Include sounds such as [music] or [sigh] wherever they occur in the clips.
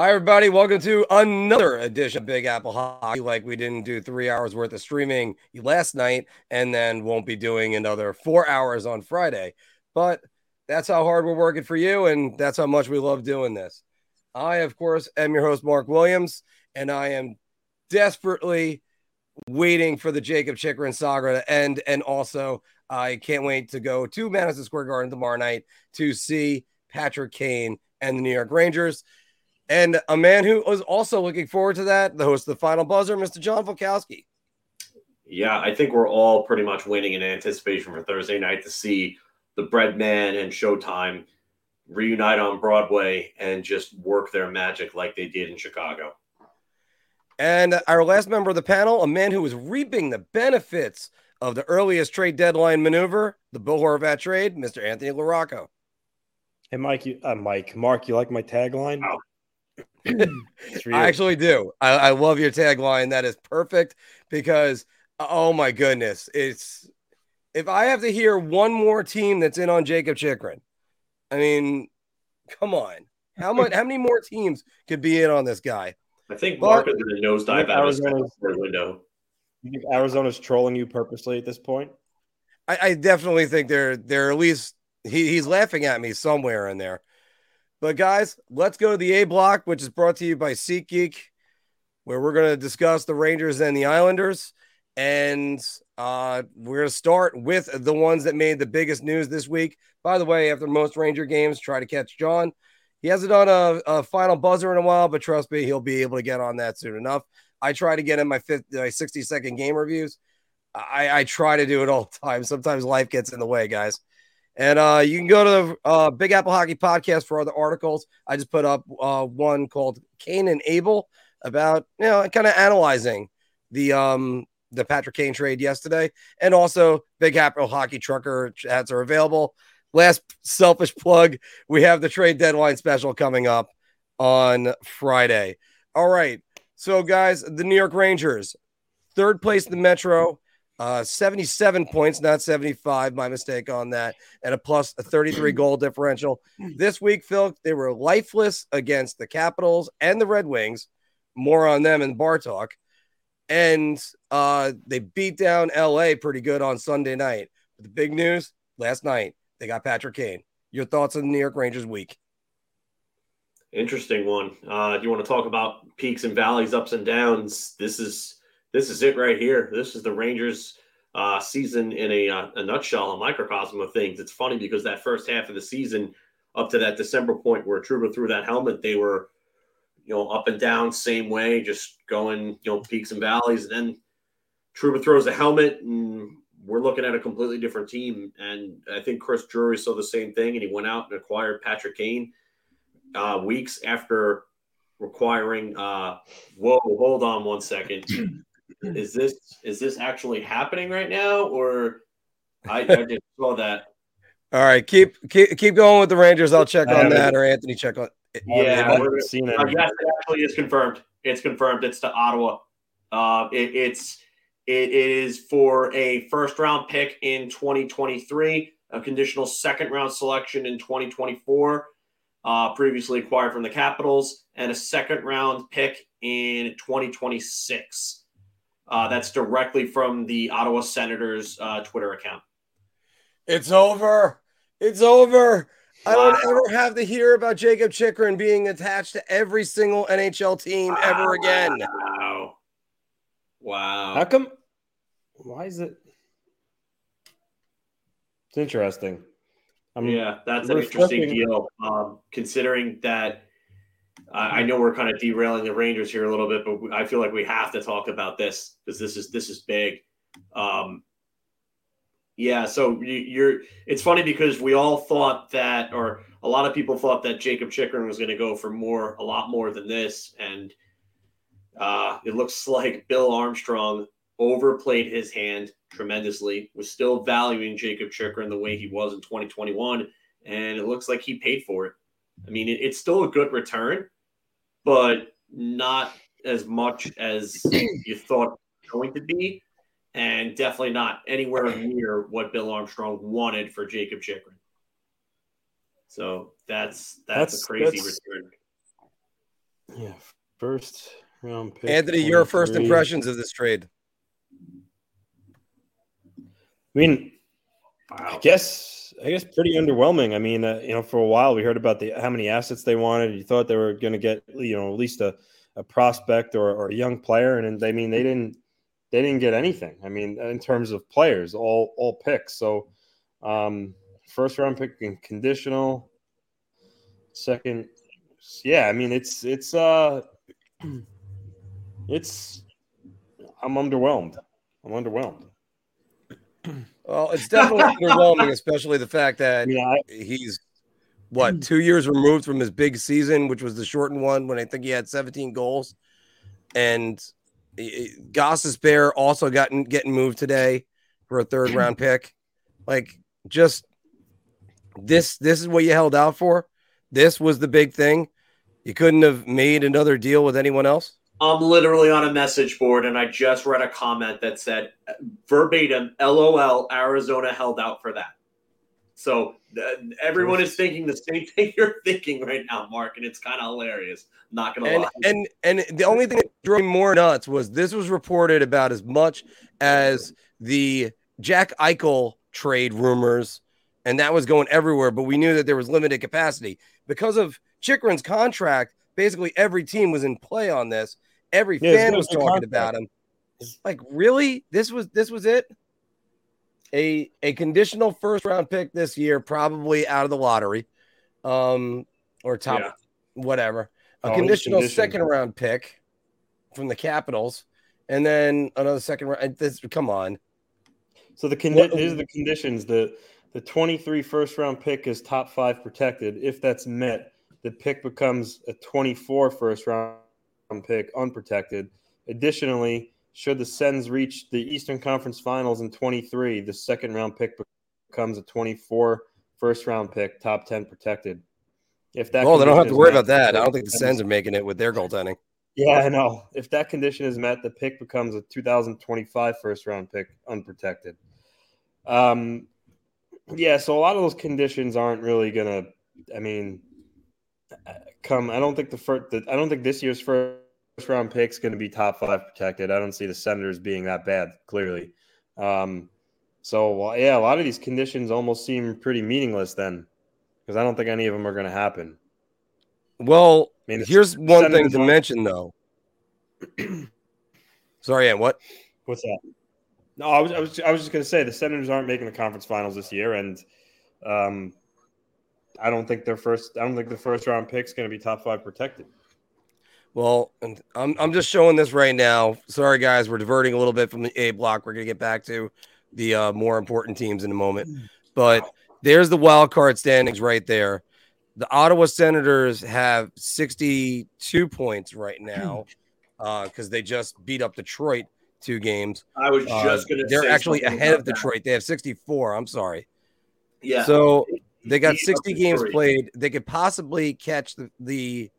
Hi, everybody. Welcome to another edition of Big Apple Hockey. Like we didn't do three hours worth of streaming last night and then won't be doing another four hours on Friday. But that's how hard we're working for you, and that's how much we love doing this. I, of course, am your host, Mark Williams, and I am desperately waiting for the Jacob Chychrun saga to end. And also, I can't wait to go to Madison Square Garden tomorrow night to see Patrick Kane and the New York Rangers. And a man who was also looking forward to that, the host of the Final Buzzer, Mr. John Volkowski. Yeah, I think we're all pretty much waiting in anticipation for Thursday night to see the Breadman and Showtime reunite on Broadway and just work their magic like they did in Chicago. And our last member of the panel, a man who was reaping the benefits of the earliest trade deadline maneuver, the Bo Horvat trade, Mr. Anthony LaRocco. Hey, Mike, you, uh, Mike, Mark, you like my tagline? Oh. [laughs] I actually do. I, I love your tagline. That is perfect because, oh my goodness, it's if I have to hear one more team that's in on Jacob Chychrun, I mean, come on, how much? how many more teams could be in on this guy? I think Mark is in a nosedive out of the window. You think Arizona's trolling you purposely at this point? I, I definitely think they're they're at least he, he's laughing at me somewhere in there. But guys, let's go to the A block, which is brought to you by SeatGeek, where we're going to discuss the Rangers and the Islanders. And uh, we're going to start with the ones that made the biggest news this week. By the way, after most Ranger games, try to catch John. He hasn't done a, a final buzzer in a while, but trust me, he'll be able to get on that soon enough. I try to get in my, 50, my 60 second game reviews. I, I try to do it all the time. Sometimes life gets in the way, guys. And uh, you can go to the uh, Big Apple Hockey Podcast for other articles. I just put up uh, one called Kane and Abel about you know kind of analyzing the um the Patrick Kane trade yesterday, and also Big Apple Hockey Trucker ads are available. Last selfish plug: we have the trade deadline special coming up on Friday. All right, so guys, the New York Rangers, third place in the Metro uh, 77 points, not 75. My mistake on that. And a plus a 33 goal differential. This week, Phil, they were lifeless against the Capitals and the Red Wings. More on them in bar talk. And uh, they beat down LA pretty good on Sunday night. But the big news last night, they got Patrick Kane. Your thoughts on the New York Rangers week? Interesting one. Uh, do you want to talk about peaks and valleys, ups and downs? This is this is it right here. This is the Rangers uh, season in a, uh, a nutshell, a microcosm of things. It's funny because that first half of the season, up to that December point where Trouba threw that helmet, they were, you know, up and down, same way, just going, you know, peaks and valleys. And then Trouba throws the helmet, and we're looking at a completely different team. And I think Chris Drury saw the same thing, and he went out and acquired Patrick Kane uh, weeks after requiring. Uh, whoa, hold on one second. [clears throat] is this is this actually happening right now, or I, I just [laughs] saw that. All right, keep keep keep going with the Rangers. I'll check on that, or Anthony check on. Yeah, we're, seen it. Yes, it actually is confirmed. It's confirmed. It's to Ottawa. Uh, it, it's it is for a first round pick in 2023, a conditional second round selection in 2024, uh, previously acquired from the Capitals, and a second round pick in 2026. Uh, that's directly from the Ottawa Senators uh, Twitter account. It's over. It's over. Wow. I don't ever have to hear about Jacob Chychrun being attached to every single NHL team wow. ever again. Wow. Wow. How come? Why is it? It's interesting. I mean, yeah, that's an interesting deal. Um, considering that I know we're kind of derailing the Rangers here a little bit, but I feel like we have to talk about this because this is this is big. Um, yeah, so you're. It's funny because we all thought that, or a lot of people thought that Jacob Chychrun was going to go for more, a lot more than this, and uh, it looks [laughs] like Bill Armstrong overplayed his hand tremendously. Was still valuing Jacob Chychrun the way he was in 2021, and it looks like he paid for it. I mean, it, it's still a good return, but not as much as you thought going to be, and definitely not anywhere near what Bill Armstrong wanted for Jacob Chychrun. So that's that's, that's a crazy that's, return. Yeah, first round pick. Anthony, your first impressions of this trade? I mean, I guess I guess pretty underwhelming. I mean, uh, you know, for a while we heard about the how many assets they wanted. You thought they were going to get you know at least a, a prospect or, or a young player, and I mean they didn't they didn't get anything. I mean, in terms of players, all all picks. So, um, first round pick and conditional. Second, yeah. I mean, it's it's uh, [clears throat] it's. I'm underwhelmed. I'm underwhelmed. Well, it's definitely underwhelming, especially the fact that Yeah, he's what two years removed from his big season, which was the shortened one when I think he had 17 goals, and Gostisbehere also gotten getting moved today for a third round [clears throat] pick. Like, just this this is what you held out for. This was the big thing. You couldn't have made another deal with anyone else. I'm literally on a message board and I just read a comment that said verbatim, LOL, Arizona held out for that. So uh, everyone is thinking the same thing [laughs] you're thinking right now, Mark, and it's kind of hilarious. Not gonna and, lie. And and the only thing that drove me more nuts was this was reported about as much as the Jack Eichel trade rumors, and that was going everywhere. But we knew that there was limited capacity because of Chychrun's contract. Basically, every team was in play on this. Every Yeah, fan was talking contract. about him. Like, really? This was this was it? A a conditional first round pick this year, probably out of the lottery, um, or top Yeah. whatever. A Oh, conditional second round pick from the Capitals, and then another second round. This come on. So the condi- What- here's the conditions. The the 23 first round pick is top five protected. If that's met, the pick becomes a 24 first round pick unprotected. Additionally, should the Sens reach the Eastern Conference Finals in 23, the second round pick becomes a 24 first round pick, top 10 protected. If that Oh, they don't have to worry met, about that. I don't think the Sens are making it with their goaltending. yeah, I know. If that condition is met, the pick becomes a 2025 first round pick unprotected. Um, yeah, so a lot of those conditions aren't really gonna. I mean, uh, come. I don't think the first. The, I don't think this year's first round pick's going to be top five protected. I don't see the Senators being that bad. Clearly, um, so well, yeah, a lot of these conditions almost seem pretty meaningless then, because I don't think any of them are going to happen. Well, I mean, here's one thing to aren't- mention though. [clears throat] Sorry, Ann, what? What's that? No, I was, I was, I was just going to say the Senators aren't making the conference finals this year, and um, I don't think their first, I don't think the first round pick is going to be top five protected. Well, and I'm I'm just showing this right now. Sorry, guys, we're diverting a little bit from the A block. We're gonna get back to the uh, more important teams in a moment, but there's the wild card standings right there. The Ottawa Senators have 62 points right now because they just beat up Detroit two games. I was Uh, just going to they're actually ahead of about that. Detroit. They have 64. I'm sorry. Yeah. So they got 60 games played. They could possibly catch the, the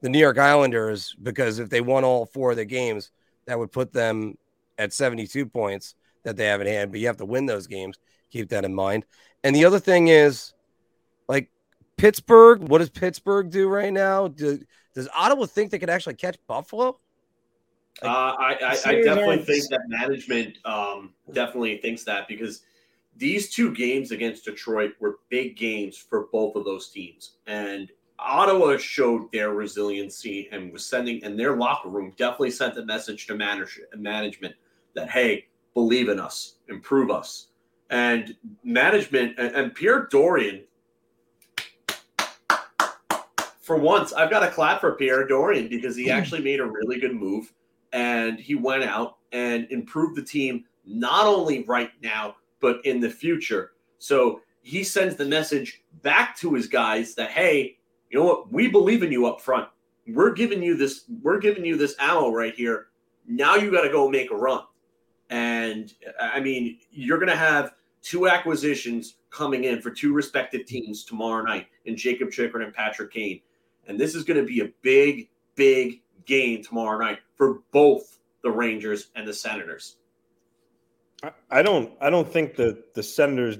the New York Islanders because if they won all four of their games, that would put them at 72 points that they haven't had. But you have to win those games. Keep that in mind. And the other thing is, like Pittsburgh, what does Pittsburgh do right now? Do, does Ottawa think they could actually catch Buffalo? Uh, I, I, I definitely aren't- think that management um, definitely thinks that because these two games against Detroit were big games for both of those teams, and Ottawa showed their resiliency and was sending, and their locker room definitely sent a message to manage, management that hey, believe in us, improve us, and management and, and Pierre Dorion. For once, I've got a clap for Pierre Dorion because he hmm. actually made a really good move and he went out and improved the team not only right now but in the future. So he sends the message back to his guys that hey, you know what? We believe in you up front. We're giving you this. We're giving you this ammo right here. Now you got to go make a run. And I mean, you're going to have two acquisitions coming in for two respective teams tomorrow night in Jacob Chychrun and Patrick Kane. And this is going to be a big, big game tomorrow night for both the Rangers and the Senators. I, don't, I don't think that the Senators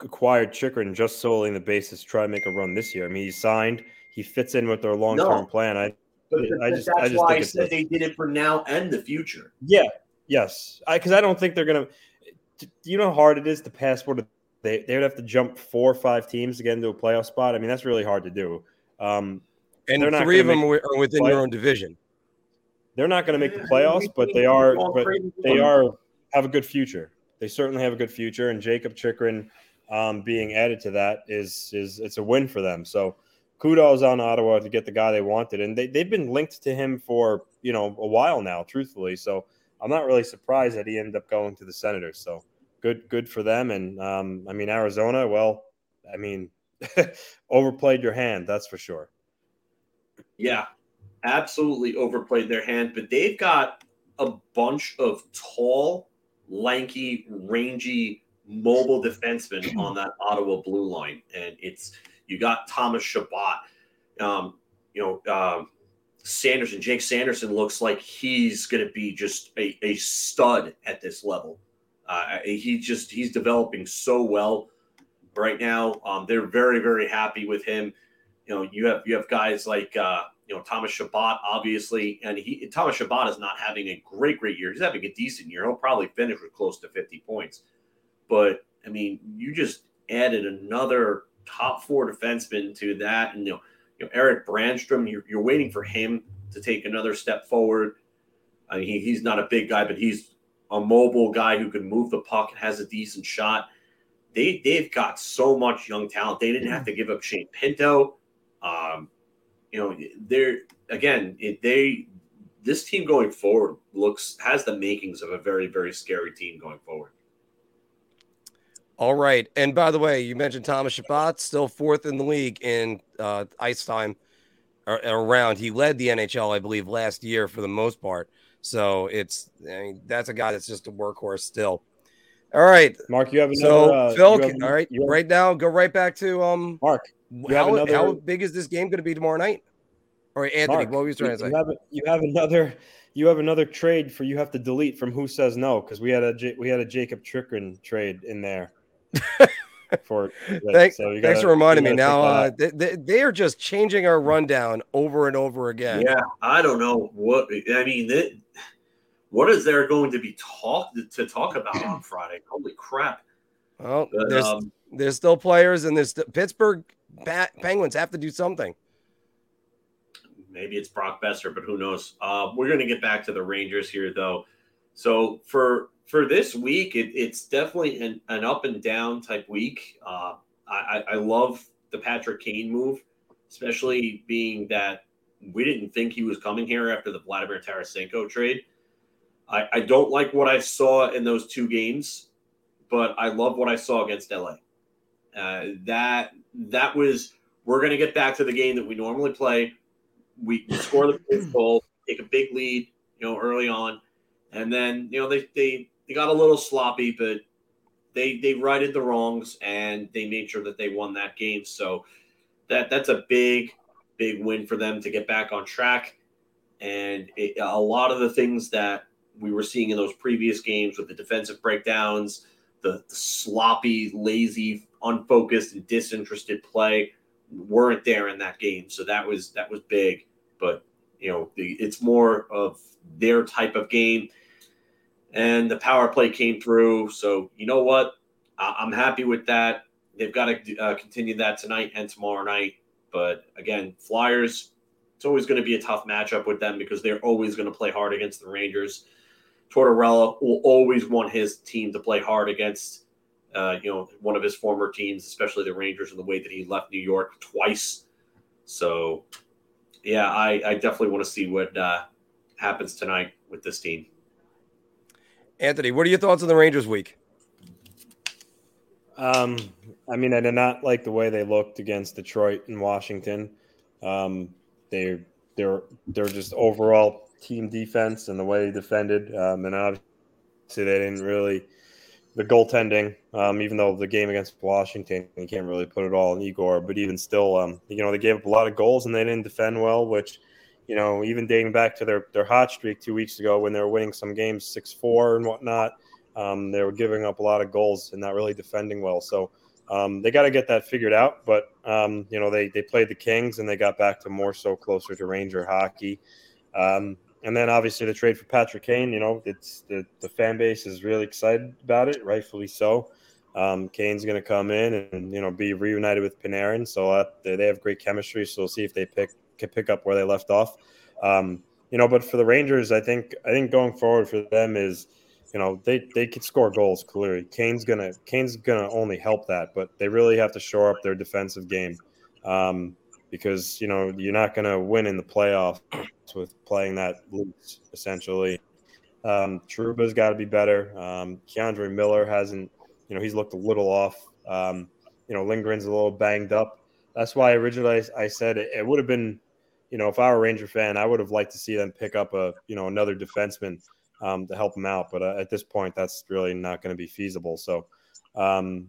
acquired Chychrun just solely on the basis to try and make a run this year. I mean, he signed, he fits in with their long term No. plan. I, But, I just, that's I just why I said they did it for now and the future. Yeah. Yes. Because I, I don't think they're gonna. You know how hard it is to passport. They they would have to jump four or five teams to get into a playoff spot. I mean, that's really hard to do. Um, and three of them are within play- your own division. They're not going to make the playoffs, but they are. But they are have a good future. They certainly have a good future, and Jacob Chychrun um, being added to that is is it's a win for them. So kudos on Ottawa to get the guy they wanted, and they they've been linked to him for you know a while now, truthfully. So I'm not really surprised that he ended up going to the Senators. So good good for them. And um, I mean Arizona, well, I mean [laughs] overplayed your hand, that's for sure. Yeah, absolutely overplayed their hand, but they've got a bunch of tall, lanky, rangy, mobile defensemen on that Ottawa blue line, and it's you got Thomas Chabot. Um, you know, um, Sanderson, Jake Sanderson looks like he's going to be just a, a stud at this level. Uh, he just he's developing so well right now. Um, they're very very happy with him. You know, you have you have guys like uh, you know Thomas Chabot, obviously, and he Thomas Chabot is not having a great great year. He's having a decent year. He'll probably finish with close to fifty points. But I mean, you just added another top four defenseman to that, and you know, you know Erik Brannstrom. You're, you're waiting for him to take another step forward. I mean, he, he's not a big guy, but he's a mobile guy who can move the puck and has a decent shot. They they've got so much young talent. They didn't have to give up Shane Pinto. Um, you know, they're again they this team going forward looks has the makings of a very very scary team going forward. All right, and by the way, you mentioned Thomas Chabot, still fourth in the league in uh, ice time around. He led the NHL, I believe, last year for the most part. So it's I mean, that's a guy that's just a workhorse still. All right, Mark, you have another. So uh, Phil, have, all right, have, right now, go right back to um Mark. How, another, how big is this game going to be tomorrow night? Or Anthony, Mark, what were you trying to say? You have, you have another. You have another trade for you have to delete from who says no because we had a we had a Jakob Chychrun trade in there. For [laughs] thanks, so gotta, thanks for reminding me. Now uh, they, they, they, are just changing our rundown over and over again. Yeah, I don't know what I mean. They, what is there going to be talk to talk about on [clears throat] Friday? Holy crap! Well, but, there's um, there's still players, and there's Pittsburgh Penguins have to do something. Maybe it's Brock Boeser, but who knows? Uh, we're going to get back to the Rangers here, though. So for for this week, it, it's definitely an, an up and down type week. Uh, I, I love the Patrick Kane move, especially being that we didn't think he was coming here after the Vladimir Tarasenko trade. I, I don't like what I saw in those two games, but I love what I saw against LA. Uh, that that was we're going to get back to the game that we normally play. We score the fifth goal, take a big lead, you know, early on, and then you know they they they got a little sloppy, but they they righted the wrongs and they made sure that they won that game. So that that's a big big win for them to get back on track. And it, a lot of the things that we were seeing in those previous games with the defensive breakdowns, the, the sloppy, lazy, unfocused, and disinterested play weren't there in that game. So that was that was big. But you know, the, it's more of their type of game and the power play came through. So you know what? I'm happy with that. They've got to uh, continue that tonight and tomorrow night. But again, Flyers, it's always going to be a tough matchup with them because they're always going to play hard against the Rangers. Tortorella will always want his team to play hard against, uh, you know, one of his former teams, especially the Rangers, in the way that he left New York twice. So, yeah, I, I definitely want to see what uh, happens tonight with this team. Anthony, what are your thoughts on the Rangers week? Um, I mean, I did not like the way they looked against Detroit and Washington. Um, they they're they're just overall team defense and the way they defended, um, and obviously they didn't really the goaltending. Um, even though the game against Washington, you can't really put it all on Igor, but even still, um, you know, they gave up a lot of goals and they didn't defend well, which you know, even dating back to their their hot streak two weeks ago when they were winning some games six four and whatnot, um, they were giving up a lot of goals and not really defending well. So um, they got to get that figured out. But um, you know, they they played the Kings and they got back to more so closer to Ranger hockey. Um, and then obviously the trade for Patrick Kane. You know, it's the the fan base is really excited about it, rightfully so. Um, Kane's going to come in and you know be reunited with Panarin, so uh, they, they have great chemistry. So we'll see if they pick can pick up where they left off. Um, you know, but for the Rangers, I think I think going forward for them is you know they they could score goals clearly. Kane's gonna Kane's gonna only help that, but they really have to shore up their defensive game um, because you know you're not gonna win in the playoffs with playing that loose essentially. Um, Trouba's got to be better. Um, K'Andre Miller hasn't, you know, he's looked a little off. Um, you know, Lindgren's a little banged up. That's why originally I said it, it would have been, you know, if I were a Ranger fan, I would have liked to see them pick up a, you know, another defenseman um, to help them out. But uh, at this point, that's really not going to be feasible. So, um,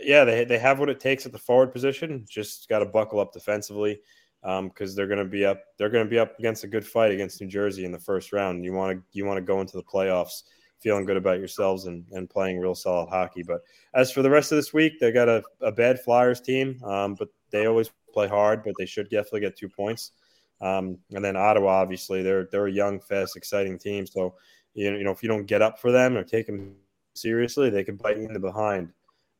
yeah, they they have what it takes at the forward position. Just got to buckle up defensively because um, they're going to be up. They're going to be up against a good fight against New Jersey in the first round. You want to you want to go into the playoffs feeling good about yourselves and, and playing real solid hockey. But as for the rest of this week, they got a, a bad Flyers team, um, but they always play hard. But they should definitely get two points. Um, and then Ottawa, obviously, they're they're a young, fast, exciting team. So you know, you know, if you don't get up for them or take them seriously, they can bite you in the behind.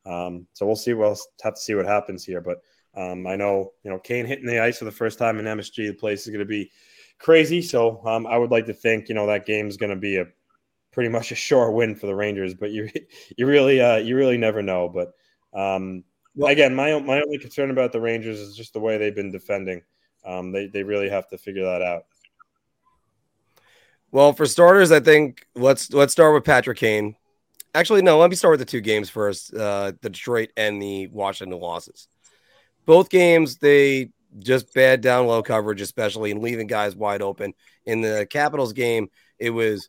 Um, so we'll see. We'll have to see what happens here. But um, I know, you know, Kane hitting the ice for the first time in MSG, the place is going to be crazy. So um, I would like to think, you know, that game is going to be a pretty much a sure win for the Rangers. But you, [laughs] you really, uh, you really never know. But um, well, again, my my only concern about the Rangers is just the way they've been defending. Um, they they really have to figure that out. Well, for starters, I think let's let's start with Patrick Kane. Actually, no, let me start with the two games first: uh, the Detroit and the Washington losses. Both games, they just bad down low coverage, especially and leaving guys wide open. In the Capitals game, it was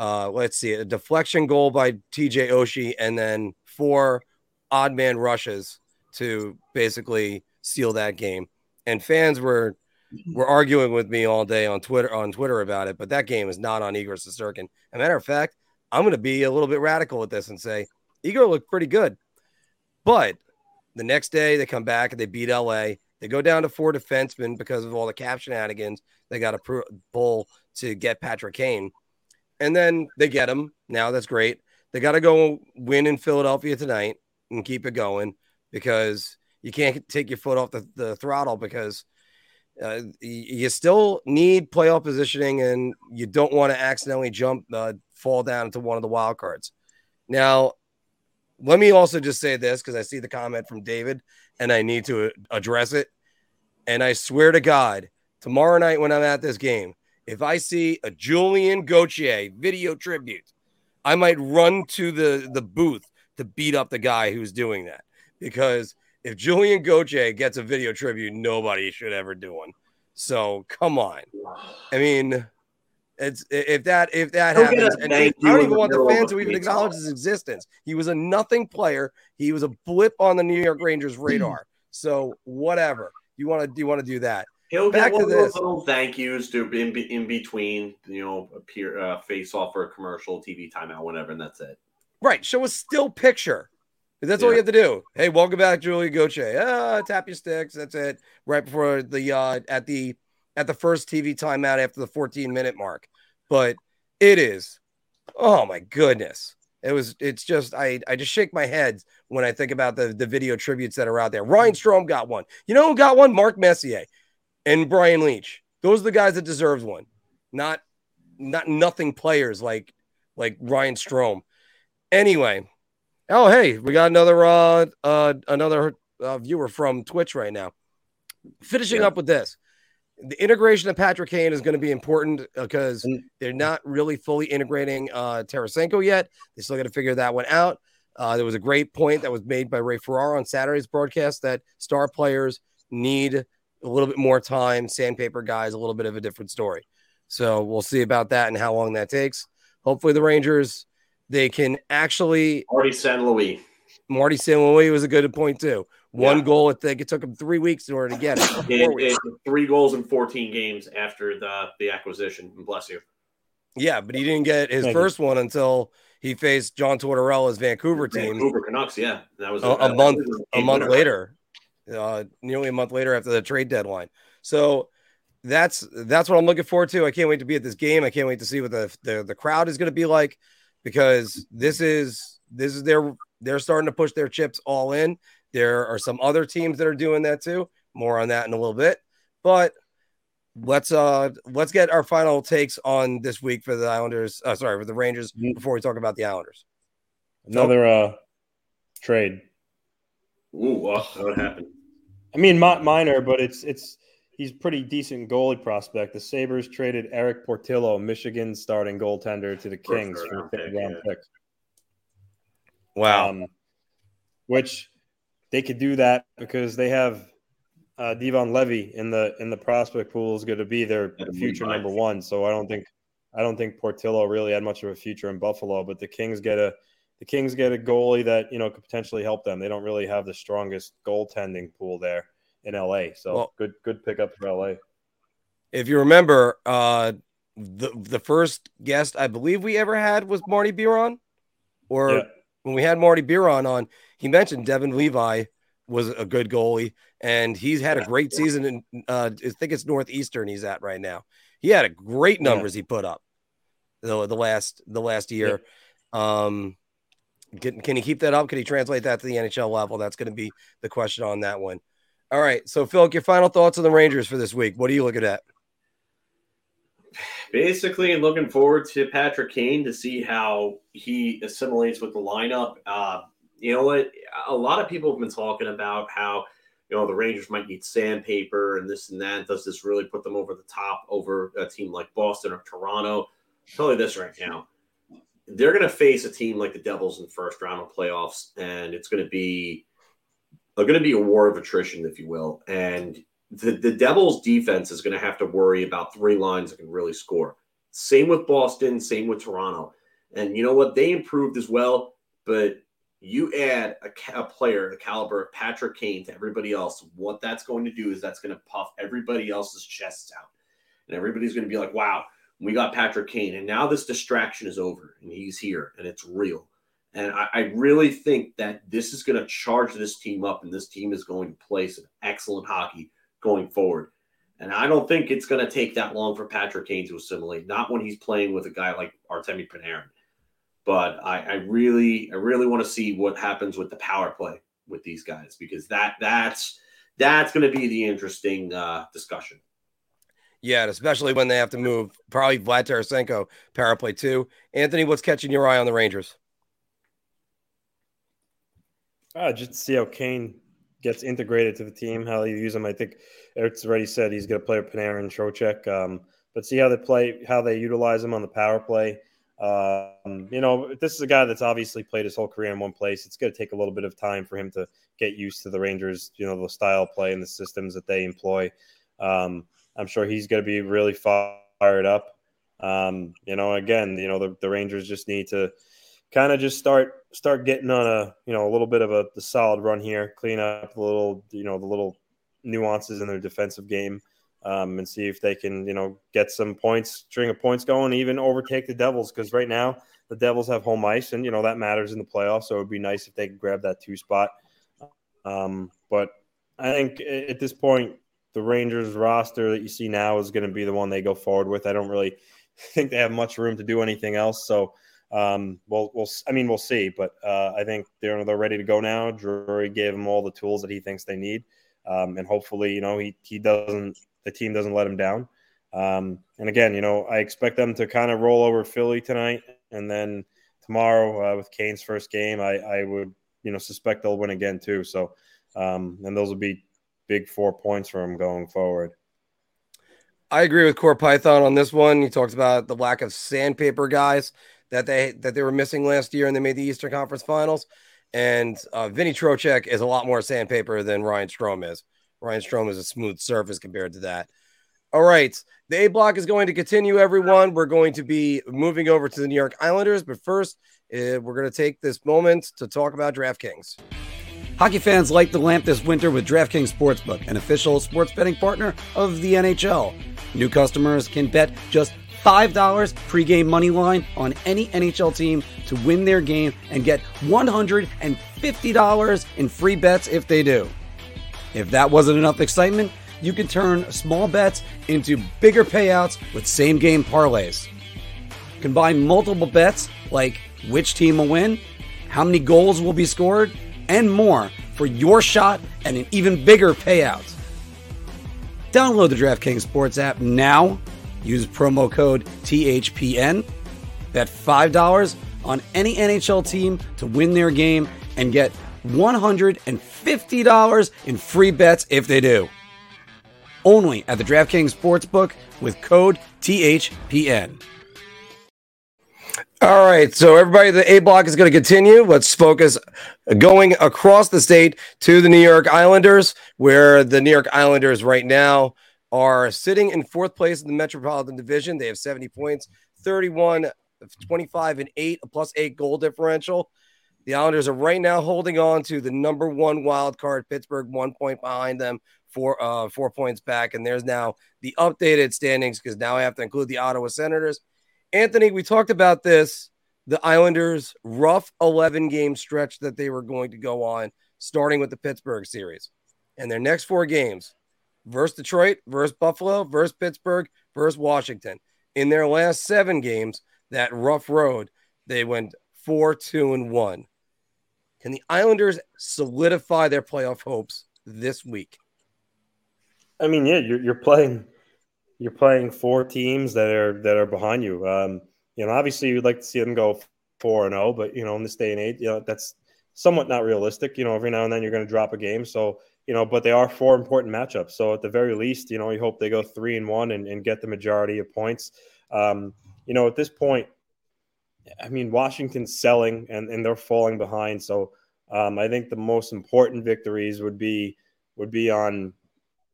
uh, let's see, a deflection goal by TJ Oshie, and then four odd man rushes to basically seal that game. And fans were were arguing with me all day on Twitter on Twitter about it, but that game is not on Igor Shesterkin. As a matter of fact, I'm going to be a little bit radical with this and say Igor looked pretty good. But the next day they come back and they beat LA. They go down to four defensemen because of all the cap shenanigans. They got a pull to get Patrick Kane. And then they get him. Now that's great. They got to go win in Philadelphia tonight and keep it going because you can't take your foot off the, the throttle because – uh, you still need playoff positioning and you don't want to accidentally jump, uh, fall down into one of the wild cards. Now, let me also just say this because I see the comment from David and I need to address it. And I swear to God, tomorrow night when I'm at this game, if I see a Julien Gauthier video tribute, I might run to the, the booth to beat up the guy who's doing that because – if Julien Gauthier gets a video tribute, nobody should ever do one. So come on. I mean, it's if that if that He'll happens, and I don't even want the fans to even acknowledge his existence. He was a nothing player. He was a blip on the New York Rangers radar. so whatever you want to do, you want to do that. He'll Back get one to this. little thank yous to in, in between, you know, appear uh, face off for a commercial, TV timeout, whatever, and that's it. Right. Show a still picture. That's yeah. all you have to do. Hey, welcome back, Julien Gauthier. Ah, tap your sticks. That's it. Right before the uh at the at the first TV timeout after the 14 minute mark. But it is, oh my goodness. It was it's just I I just shake my head when I think about the the video tributes that are out there. Ryan Strome got one. You know who got one? Mark Messier and Brian Leetch. Those are the guys that deserves one. Not not nothing players like like Ryan Strome. Anyway, Oh, hey, we got another uh, uh another uh, viewer from Twitch right now. Finishing yeah. up with this, the integration of Patrick Kane is going to be important because uh, they're not really fully integrating uh, Tarasenko yet. They still got to figure that one out. Uh, there was a great point that was made by Ray Ferraro on Saturday's broadcast that star players need a little bit more time. Sandpaper guys, a little bit of a different story. So we'll see about that and how long that takes. Hopefully, the Rangers they can actually Marty St. Louis. Marty St. Louis was a good point too. One yeah. goal, I think it took him three weeks in order to get it. it, it three goals in 14 games after the, the acquisition. Bless you. Yeah, but he didn't get his Thank first you. one until he faced John Tortorella's Vancouver team. Vancouver Canucks, yeah, that was a, a, a month a month winner. later, uh, nearly a month later after the trade deadline. So that's that's what I'm looking forward to. I can't wait to be at this game. I can't wait to see what the the, the crowd is going to be like because this is this is their they're starting to push their chips all in. There are some other teams that are doing that too. More on that in a little bit. But let's uh let's get our final takes on this week for the Islanders. Uh, sorry, for the Rangers mm-hmm. before we talk about the Islanders. Another uh trade. Ooh, what happened? I mean, minor, but it's it's he's pretty decent goalie prospect. The Sabres traded Erik Portillo, Michigan starting goaltender, to the Kings for a round pick. Wow. Um, which they could do that because they have uh, Devon Levi in the in the prospect pool is going to be their future number one. So I don't think I don't think Portillo really had much of a future in Buffalo. But the Kings get a the Kings get a goalie that you know could potentially help them. They don't really have the strongest goaltending pool there in LA. So well, good good pickup for LA. If you remember, uh, the the first guest I believe we ever had was Marty Biron, or yeah. when we had Marty Biron on, he mentioned Devon Levi was a good goalie, and he's had a great season. In uh, I think it's Northeastern he's at right now. He had a great numbers yeah. he put up the the last the last year. Um, can, can he keep that up? Can he translate that to the NHL level? That's going to be the question on that one. All right. So, Phil, your final thoughts on the Rangers for this week. What are you looking at? Basically, looking forward to Patrick Kane to see how he assimilates with the lineup. Uh, you know what? A lot of people have been talking about how you know the Rangers might need sandpaper and this and that. Does this really put them over the top over a team like Boston or Toronto? I'll tell you this right now: they're going to face a team like the Devils in the first round of playoffs, and it's going to be going to be a war of attrition, if you will. And the, the Devils defense is going to have to worry about three lines that can really score. Same with Boston, same with Toronto. And you know what? They improved as well, but you add a, a player the caliber of Patrick Kane to everybody else. What that's going to do is that's going to puff everybody else's chests out. And everybody's going to be like, wow, we got Patrick Kane. And now this distraction is over and he's here and it's real. And I, I really think that this is going to charge this team up, and this team is going to play some excellent hockey going forward. And I don't think it's going to take that long for Patrick Kane to assimilate, not when he's playing with a guy like Artemi Panarin. But I, I really, I really want to see what happens with the power play with these guys because that that's that's going to be the interesting uh, discussion. Yeah, especially when they have to move probably Vlad Tarasenko power play too. Anthony, what's catching your eye on the Rangers? Uh, just see how Kane gets integrated to the team, how they use him. I think Eric's already said he's going to play with Panarin and Trocheck. Um, but see how they play, how they utilize him on the power play. Um, you know, this is a guy that's obviously played his whole career in one place. It's going to take a little bit of time for him to get used to the Rangers, you know, the style of play and the systems that they employ. Um, I'm sure he's going to be really fired up. Um, you know, again, you know, the, the Rangers just need to – kind of just start start getting on a you know a little bit of a the solid run here, clean up the little you know the little nuances in their defensive game, um, and see if they can you know get some points, string of points going, even overtake the Devils because right now the Devils have home ice, and you know that matters in the playoffs. So it would be nice if they could grab that two spot. Um, but I think at this point, the Rangers roster that you see now is going to be the one they go forward with. I don't really [laughs] think they have much room to do anything else. So um, we'll, we'll, I mean, we'll see, but uh, I think they're they're ready to go now. Drury gave them all the tools that he thinks they need, um, and hopefully, you know, he he doesn't the team doesn't let him down. Um, and again, you know, I expect them to kind of roll over Philly tonight, and then tomorrow uh, with Kane's first game, I I would you know suspect they'll win again too. So, um, and those will be big four points for him going forward. I agree with Core Python on this one. He talks about the lack of sandpaper guys that they that they were missing last year, and they made the Eastern Conference Finals. And uh, Vinny Trocheck is a lot more sandpaper than Ryan Strome is. Ryan Strome is a smooth surface compared to that. All right, the A block is going to continue. Everyone, we're going to be moving over to the New York Islanders, but first, uh, we're going to take this moment to talk about DraftKings. Hockey fans light the lamp this winter with DraftKings Sportsbook, an official sports betting partner of the NHL. New customers can bet just $5 pregame money line on any NHL team to win their game and get $150 in free bets if they do. If that wasn't enough excitement, you can turn small bets into bigger payouts with same game parlays. Combine multiple bets like which team will win, how many goals will be scored, and more for your shot at an even bigger payout. Download the DraftKings Sports app now. Use promo code THPN. Bet $5 on any NHL team to win their game and get $150 in free bets if they do. Only at the DraftKings Sportsbook with code THPN. All right, so everybody, the A block is going to continue. Let's focus uh, going across the state to the New York Islanders, where the New York Islanders right now are sitting in fourth place in the Metropolitan Division. They have 70 points, 31, 25, and 8, a plus 8 goal differential. The Islanders are right now holding on to the number one wild card, Pittsburgh, one point behind them, four, uh, four points back. And there's now the updated standings because now I have to include the Ottawa Senators Anthony, we talked about this the Islanders' rough 11 game stretch that they were going to go on, starting with the Pittsburgh series. And their next four games versus Detroit, versus Buffalo, versus Pittsburgh, versus Washington. In their last seven games, that rough road, they went 4 2 and 1. Can the Islanders solidify their playoff hopes this week? I mean, yeah, you're, you're playing you're playing four teams that are that are behind you. Um, you know, obviously you'd like to see them go four and zero, but you know, in this day and age, you know, that's somewhat not realistic. You know, every now and then you're going to drop a game, so you know, but they are four important matchups. So at the very least, you know, you hope they go three and one and, and get the majority of points. Um, you know, at this point, I mean, Washington's selling and, and they're falling behind. So um, I think the most important victories would be would be on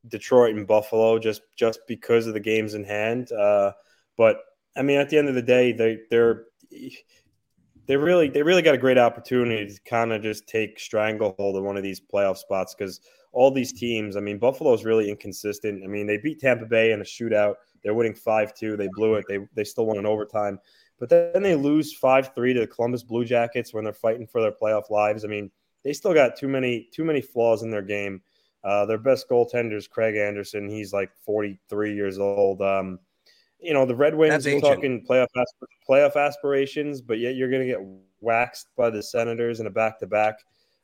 Detroit and Buffalo just just because of the games in hand. Uh, but I mean, at the end of the day, they they're they really they really got a great opportunity to kind of just take stranglehold of one of these playoff spots because all these teams. I mean, Buffalo is really inconsistent. I mean, they beat Tampa Bay in a shootout. They're winning five two. They blew it. They they still won in overtime. But then they lose five three to the Columbus Blue Jackets when they're fighting for their playoff lives. I mean, they still got too many too many flaws in their game. Uh, their best goaltender is Craig Anderson. He's like 43 years old. Um, you know, the Red Wings are talking playoff playoff aspirations, but yet you're going to get waxed by the Senators in a back to back.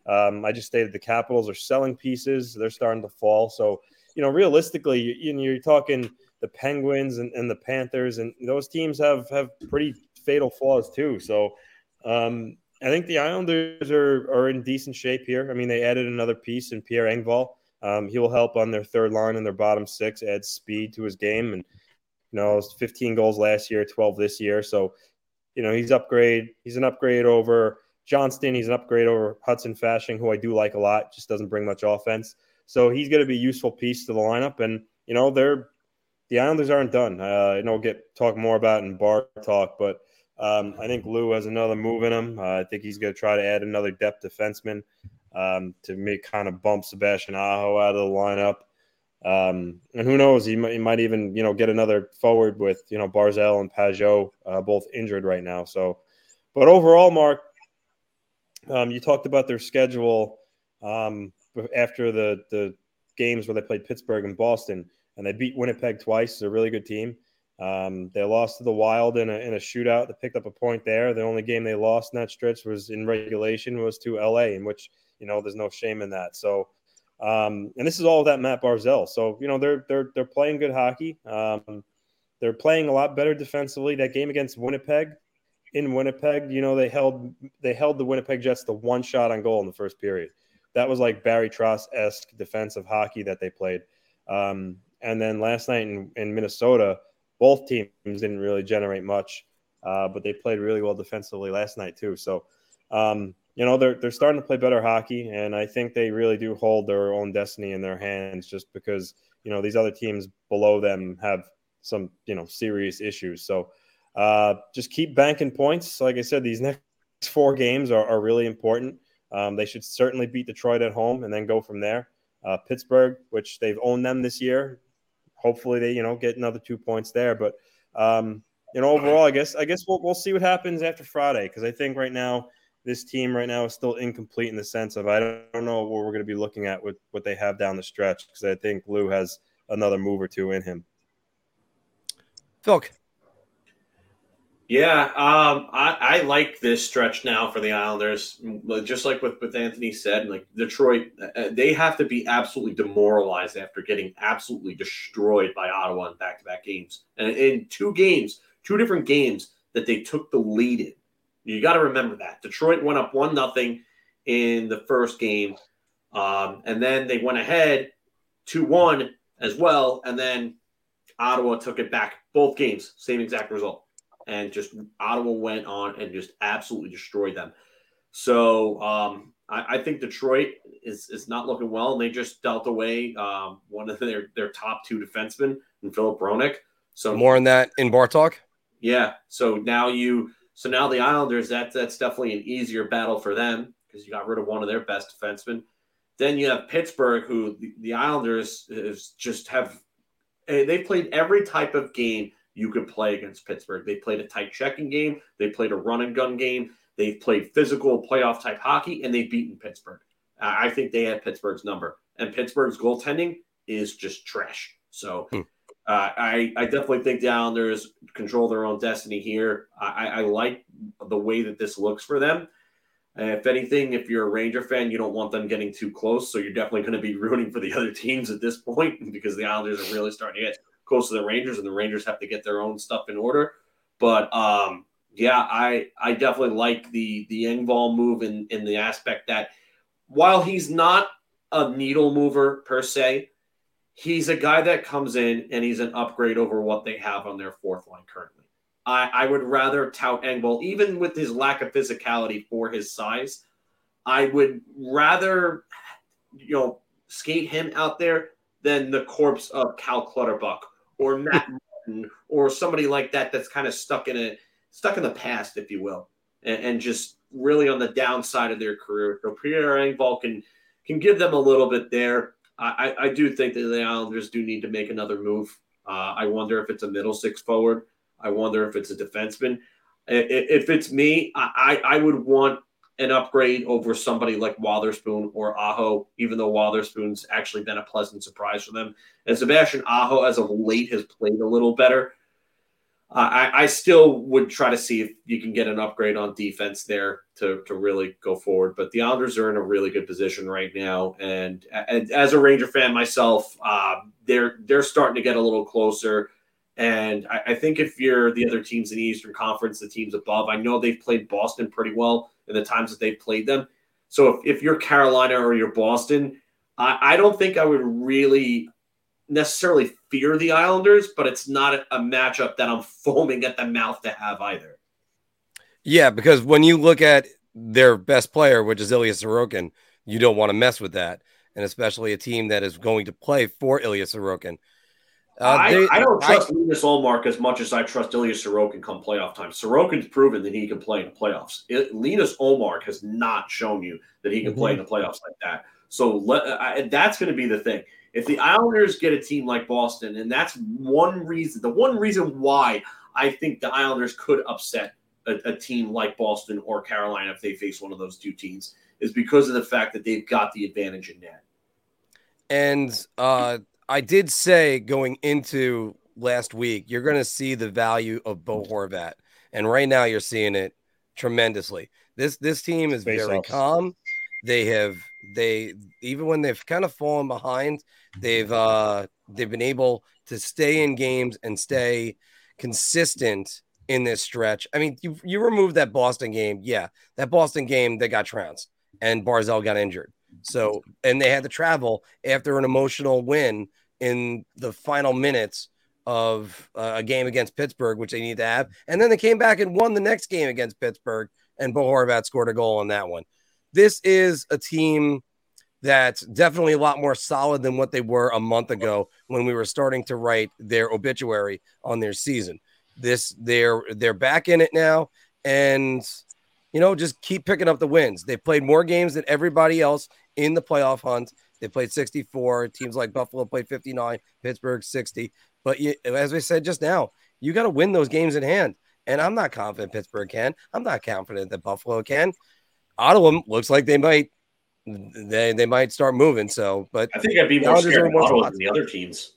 I just stated the Capitals are selling pieces; they're starting to fall. So, you know, realistically, you, you know, you're talking the Penguins and, and, the Panthers, and those teams have have pretty fatal flaws too. So, um, I think the Islanders are are in decent shape here. I mean, they added another piece in Pierre Engvall. Um, he will help on their third line and their bottom six, add speed to his game. And, you know, 15 goals last year, 12 this year. So, you know, he's upgrade. He's an upgrade over Johnston. He's an upgrade over Hudson Fasching, who I do like a lot, just doesn't bring much offense. So he's going to be a useful piece to the lineup. And, you know, they're, the Islanders aren't done. Uh, know we'll get talk more about in bar talk, but um, I think Lou has another move in him. Uh, I think he's going to try to add another depth defenseman um, to make kind of bump Sebastian Aho out of the lineup. Um, and who knows, he might, he might, even you know get another forward with you know Barzal and Pageau uh, both injured right now. So, but overall, Mark, um, you talked about their schedule um, after the the games where they played Pittsburgh and Boston, and they beat Winnipeg twice. It's a really good team. Um, they lost to the Wild in a, in a shootout. They picked up a point there. The only game they lost in that stretch was in regulation was to LA, in which you know, there's no shame in that. So, um, and this is all that Matt Barzal. So, you know, they're they're they're playing good hockey. Um, they're playing a lot better defensively. That game against Winnipeg, in Winnipeg, you know, they held they held the Winnipeg Jets to one shot on goal in the first period. That was like Barry Trotz esque defensive hockey that they played. Um, and then last night in, in Minnesota, both teams didn't really generate much, uh, but they played really well defensively last night too. So um, you know they're they're starting to play better hockey, and I think they really do hold their own destiny in their hands, just because you know these other teams below them have some you know serious issues. So uh, just keep banking points. Like I said, these next four games are, are really important. Um, they should certainly beat Detroit at home and then go from there. Uh, Pittsburgh, which they've owned them this year, hopefully they you know get another two points there. But um, you know overall, I guess I guess we'll we'll see what happens after Friday because I think right now this team right now is still incomplete in the sense of I don't know what we're going to be looking at with what they have down the stretch because I think Lou has another move or two in him. Phil. Yeah, um, I, I, like this stretch now for the Islanders. Just like with, with Anthony said, like Detroit, uh, they have to be absolutely demoralized after getting absolutely destroyed by Ottawa in back to back games. And in two games, two different games that they took the lead in. You got to remember that. Detroit went up 1 nothing in the first game. Um, and then they went ahead 2 1 as well. And then Ottawa took it back both games, same exact result and just Ottawa went on and just absolutely destroyed them. So um, I, I, think Detroit is, is not looking well, and they just dealt away um, one of their, their top two defensemen in Filip Hronek. So more on that in bar talk. Yeah. So now you so now the Islanders that that's definitely an easier battle for them because you got rid of one of their best defensemen. Then you have Pittsburgh, who the, the Islanders is just have eh, they played every type of game you could play against Pittsburgh. They played a tight checking game, they played a run and gun game, they've played physical playoff type hockey, and they've beaten Pittsburgh. I think they had Pittsburgh's number, and Pittsburgh's goaltending is just trash. So hmm. uh, I, I definitely think the Islanders control their own destiny here. I, I like the way that this looks for them. Uh, if anything, if you're a Ranger fan, you don't want them getting too close. So you're definitely going to be [laughs] rooting for the other teams at this point [laughs] because the Islanders are really starting to get close to the Rangers, and the Rangers have to get their own stuff in order. But um, yeah, I I definitely like the the Engvall move in in the aspect that while he's not a needle mover per se, he's a guy that comes in and he's an upgrade over what they have on their fourth line currently. I, I would rather tout Engvall, even with his lack of physicality for his size. I would rather, you know, skate him out there than the corpse of Cal Clutterbuck or Matt Martin or somebody like that that's kind of stuck in a stuck in the past, if you will, and, and just really on the downside of their career. So Pierre Engvall can can give them a little bit there. I, I do think that the Islanders do need to make another move. Uh, I wonder if it's a middle six forward. I wonder if it's a defenseman. If it's me, I, I would want an upgrade over somebody like Wotherspoon or Aho, even though Wotherspoon's actually been a pleasant surprise for them. And Sebastian Aho, as of late, has played a little better. Uh, I, I, still would try to see if you can get an upgrade on defense there to, to really go forward. But the Islanders are in a really good position right now, and, and as a Ranger fan myself, uh, they're they're starting to get a little closer. And I, I think if you're the other teams in the Eastern Conference, the teams above, I know they've played Boston pretty well in the times that they've played them. So if, if you're Carolina or you're Boston, I, I don't think I would really necessarily fear the Islanders, but it's not a, a matchup that I'm [laughs] foaming at the mouth to have either. Yeah, because when you look at their best player, which is Ilya Sorokin, you don't want to mess with that. And especially a team that is going to play for Ilya Sorokin. Uh, they, I, I, don't trust I, Linus Ullmark as much as I trust Ilya Sorokin come playoff time. Sorokin's proven that he can play in the playoffs. It, Linus Ullmark has not shown you that he can mm-hmm. play in the playoffs like that. So let, I, that's going to be the thing. If the Islanders get a team like Boston, and that's one reason, the one reason why I think the Islanders could upset a, a team like Boston or Carolina if they face one of those two teams, is because of the fact that they've got the advantage in net. And uh, I did say going into last week, you're going to see the value of Bo Horvat, and right now you're seeing it tremendously. This this team is Face very calm. They have they even when they've kind of fallen behind, they've uh they've been able to stay in games and stay consistent in this stretch. I mean, you you remove that Boston game, yeah, that Boston game they got trounced and Barzal got injured. So and they had to travel after an emotional win in the final minutes of uh, a game against Pittsburgh, which they need to have. And then they came back and won the next game against Pittsburgh, and Bo Horvat scored a goal on that one. This is a team that's definitely a lot more solid than what they were a month ago when we were starting to write their obituary on their season. This they're they're back in it now, and you know just keep picking up the wins. They played more games than everybody else in the playoff hunt. They played 64. Teams like Buffalo played 59, Pittsburgh 60. But you, as we said just now, You got to win those games in hand. And I'm not confident Pittsburgh can. I'm not confident that Buffalo can. Ottawa looks like they might they they might start moving. So, but I think I'd be more scared of Ottawa than the other teams.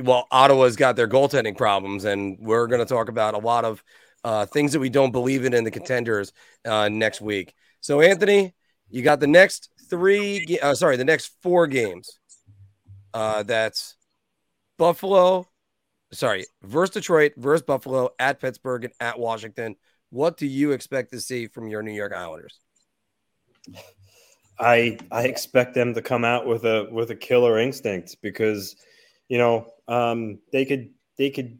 Well, Ottawa's got their goaltending problems, and we're going to talk about a lot of uh, things that we don't believe in in the contenders uh, next week. So, Anthony, you got the next three, uh, sorry, the next four games. Uh, that's Buffalo, sorry, versus Detroit, versus Buffalo, at Pittsburgh, and at Washington. What do you expect to see from your New York Islanders? I I expect them to come out with a with a killer instinct because you know um, they could they could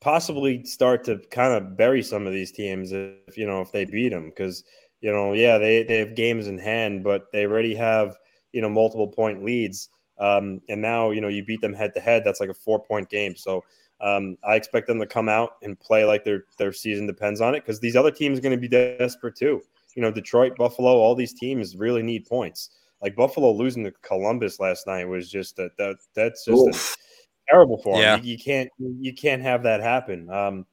possibly start to kind of bury some of these teams if you know if they beat them because you know yeah they they have games in hand but they already have you know multiple point leads um, and now you know you beat them head to head that's like a four point game so um, I expect them to come out and play like their their season depends on it because these other teams are going to be desperate too you know, Detroit, Buffalo, all these teams really need points. Like Buffalo losing to Columbus last night was just that that that's just terrible for yeah. them. You, you, can't you can't have that happen. Um,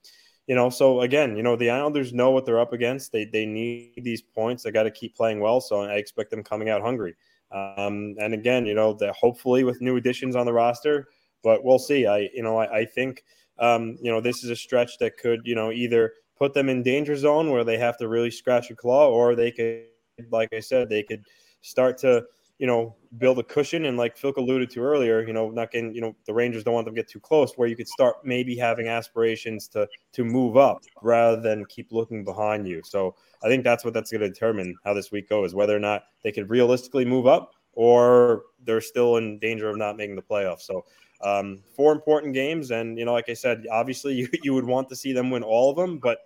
you know, so again, you know, the Islanders know what they're up against. They they need these points. They got to keep playing well. So I expect them coming out hungry. Um, and again, you know, hopefully with new additions on the roster, but we'll see. I you know I, I think um, you know this is a stretch that could you know either put them in danger zone where they have to really scratch a claw, or they could, like I said, they could start to, you know, build a cushion. And like Phil alluded to earlier, you know, not getting, you know, the Rangers don't want them to get too close, where you could start maybe having aspirations to to move up rather than keep looking behind you. So I think that's what that's going to determine how this week goes, whether or not they could realistically move up or they're still in danger of not making the playoffs. So um, four important games, and you know, like I said, obviously [laughs] you, you would want to see them win all of them, but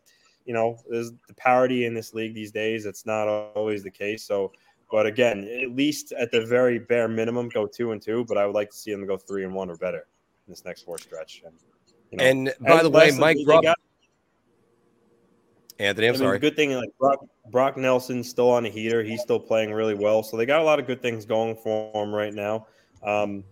you know, there's the parity in this league these days. It's not always the case. So, but again, at least at the very bare minimum, go two and two. But I would like to see them go three and one or better in this next four stretch. And, you know, and by the way, Mike Rupp, got, Anthony, I'm I mean, sorry. Good thing like Brock, Brock Nelson's still on a heater. He's still playing really well. So they got a lot of good things going for him right now. Um,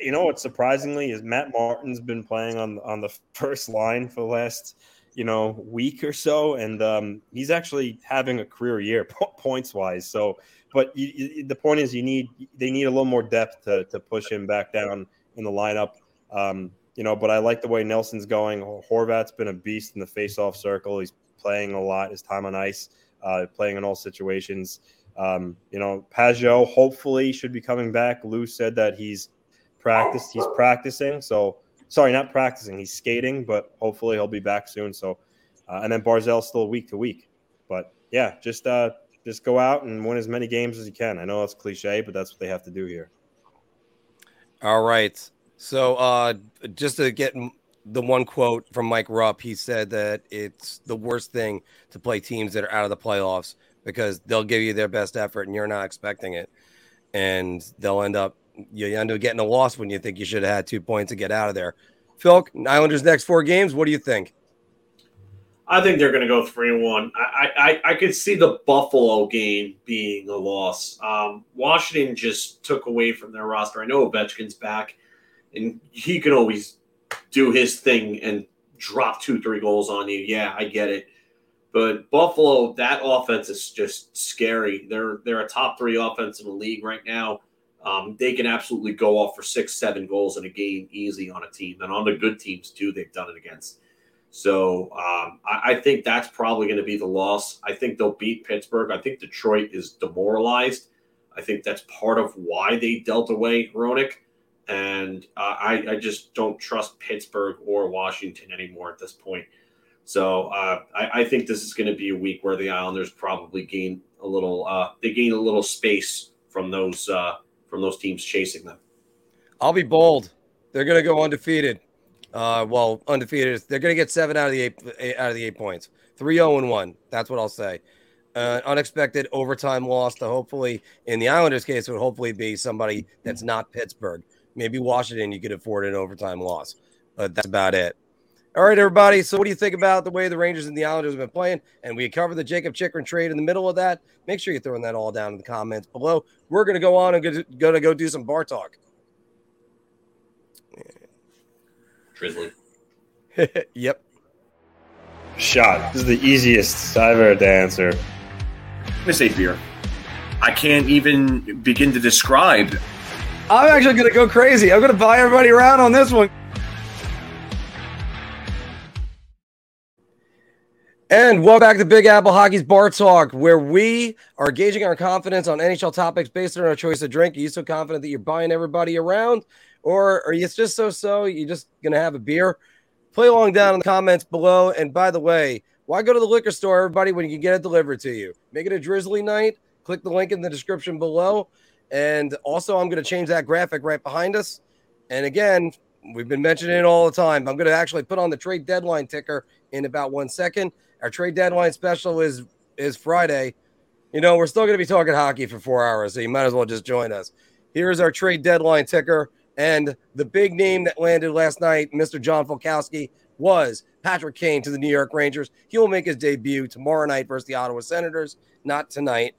you know what? Surprisingly, is Matt Martin's been playing on on the [laughs] first line for the last you know week or so, and um, he's actually having a career year [laughs] points wise. So, but you, you, the point is, you need they need a little more depth to to push him back down in the lineup. Um, you know, but I like the way Nelson's going. Horvat's been a beast in the face-off circle. He's playing a lot. His time on ice, uh, playing in all situations. Um, you know, Pageau hopefully should be coming back. Lou said that he's practiced. He's practicing. So sorry, not practicing. He's skating, but hopefully he'll be back soon. So, uh, and then Barzal's still week to week. But yeah, just uh, just go out and win as many games as you can. I know that's cliche, but that's what they have to do here. All right. So uh, just to get the one quote from Mike Rupp, he said that it's the worst thing to play teams that are out of the playoffs because they'll give you their best effort and you're not expecting it, and they'll end up you end up getting a loss when you think you should have had two points to get out of there. Phil, Islanders next four games. What do you think? I think they're going to go three and one. I, I I could see the Buffalo game being a loss. Um, Washington just took away from their roster. I know Ovechkin's back, and he can always do his thing and drop two three goals on you. Yeah, I get it. But Buffalo, that offense is just scary. They're they're a top three offense in the league right now um, they can absolutely go off for six, seven goals in a game easy on a team. And on the good teams, too, they've done it against. So um, I, I, think that's probably going to be the loss. I think they'll beat Pittsburgh. I think Detroit is demoralized. I think that's part of why they dealt away Hronek. And uh, I, I, just don't trust Pittsburgh or Washington anymore at this point. So uh, I, I, think this is going to be a week where the Islanders probably gain a little. Uh, they gain a little space from those uh, from those teams chasing them. I'll be bold. They're going to go undefeated. Uh, well, undefeated. They're going to get seven out of the eight out of the eight points. Three zero oh and one. That's what I'll say. Uh, unexpected overtime loss to hopefully, in the Islanders' case, would hopefully be somebody that's not Pittsburgh. Maybe Washington, you could afford an overtime loss, but that's about it. All right, everybody. So, what do you think about the way the Rangers and the Islanders have been playing? And we covered the Jacob Chychrun trade in the middle of that. Make sure you're throwing that all down in the comments below. We're going to go on and going to go do some bar talk. Drizzly. [laughs] yep. Shot. This is the easiest I've ever to answer. I'm gonna say beer. I can't even begin to describe. I'm actually gonna go crazy. I'm gonna buy everybody around on this one. And welcome back to Big Apple Hockey's Bar Talk, where we are gauging our confidence on NHL topics based on our choice of drink. Are you so confident that you're buying everybody around, or are you just so so? You're just gonna have a beer? Play along down in the comments below. And by the way, why go to the liquor store, everybody, when you can get it delivered to you? Make it a drizzly night. Click the link in the description below. And also, I'm going to change that graphic right behind us. And again, we've been mentioning it all the time. I'm going to actually put on the trade deadline ticker in about one second. Our trade deadline special is is Friday. You know, we're still going to be talking hockey for four hours, so you might as well just join us. Here's our trade deadline ticker. And the big name that landed last night, Mr. John Falkowski, was Patrick Kane to the New York Rangers. He will make his debut tomorrow night versus the Ottawa Senators, not tonight,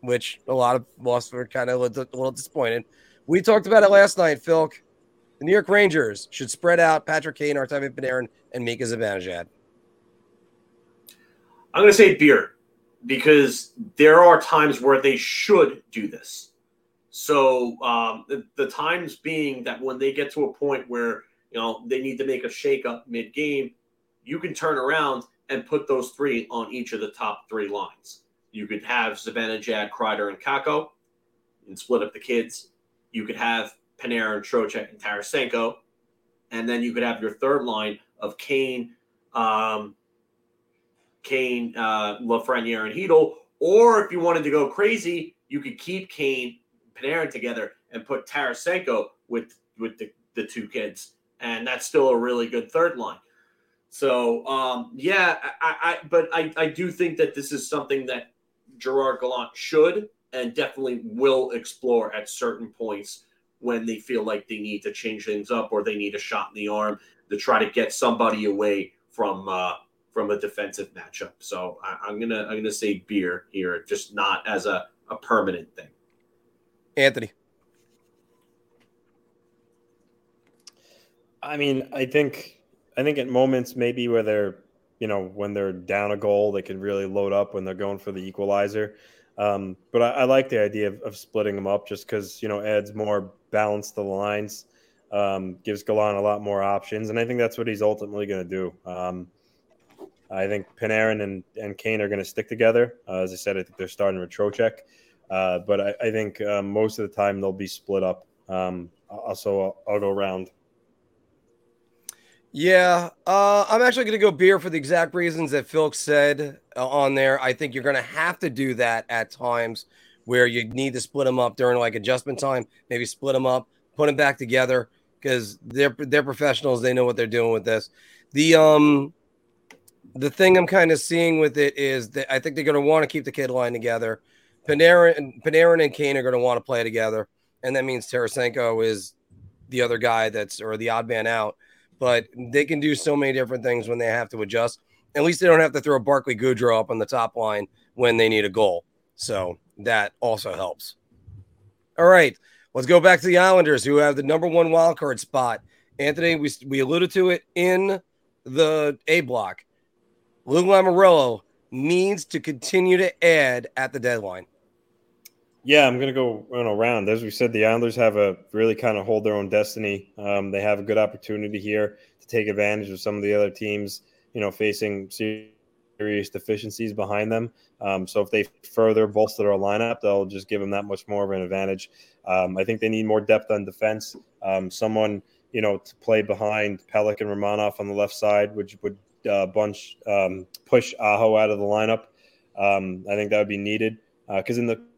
which a lot of us were kind of a little disappointed. We talked about it last night, Phil. The New York Rangers should spread out Patrick Kane, Artemi Panarin, and Mika Zibanejad. I'm going to say beer because there are times where they should do this. So um, the, the, times being that when they get to a point where you know they need to make a shakeup mid game, you can turn around and put those three on each of the top three lines. You could have Zibanejad, Kreider, and Kakko, and split up the kids. You could have Panarin and Trocheck, and Tarasenko, and then you could have your third line of Kane, um, Kane, uh, Lafreniere, and Chytil. Or if you wanted to go crazy, you could keep Kane, Panarin together and put Tarasenko with with the, the two kids, and that's still a really good third line. So um, yeah, I, I but I, I do think that this is something that Gerard Gallant should and definitely will explore at certain points when they feel like they need to change things up or they need a shot in the arm to try to get somebody away from uh, from a defensive matchup. So I, am gonna I'm gonna say beer here, just not as a, a permanent thing. Anthony. I mean, I think I think at moments maybe where they're you know when they're down a goal, they can really load up when they're going for the equalizer. Um, but I, I, like the idea of, of splitting them up just because you know adds more balance to the lines, um, gives Gallant a lot more options, and I think that's what he's ultimately going to do. Um, I think Panarin and, and Kane are going to stick together. Uh, as I said, I think they're starting with Trocheck. Uh, but I, I think um, most of the time they'll be split up. Um, also, I'll, I'll, go round. Yeah, uh, I'm actually going to go beer for the exact reasons that Phil said uh, on there. I think you're going to have to do that at times where you need to split them up during like adjustment time. Maybe split them up, put them back together because they're they're professionals. They know what they're doing with this. The um the thing I'm kind of seeing with it is that I think they're going to want to keep the kid line together. Panarin, Panarin and Kane are going to want to play together, and that means Tarasenko is the other guy that's or the odd man out. But they can do so many different things when they have to adjust. At least they don't have to throw Barclay Goodrow up on the top line when they need a goal. So that also helps. All right, let's go back to the Islanders, who have the number one wild card spot. Anthony, we, we alluded to it in the A block. Lou Lamoriello needs to continue to add at the deadline. Yeah, I'm going to go run around. As we said, the Islanders have a really kind of hold their own destiny. Um, they have a good opportunity here to take advantage of some of the other teams, you know, facing serious deficiencies behind them. Um, so if they further bolster their lineup, they'll just give them that much more of an advantage. Um, I think they need more depth on defense. Um, someone, you know, to play behind Pelech and Romanov on the left side, which would uh, bunch um, push Aho out of the lineup. Um, I think that would be needed because uh, in the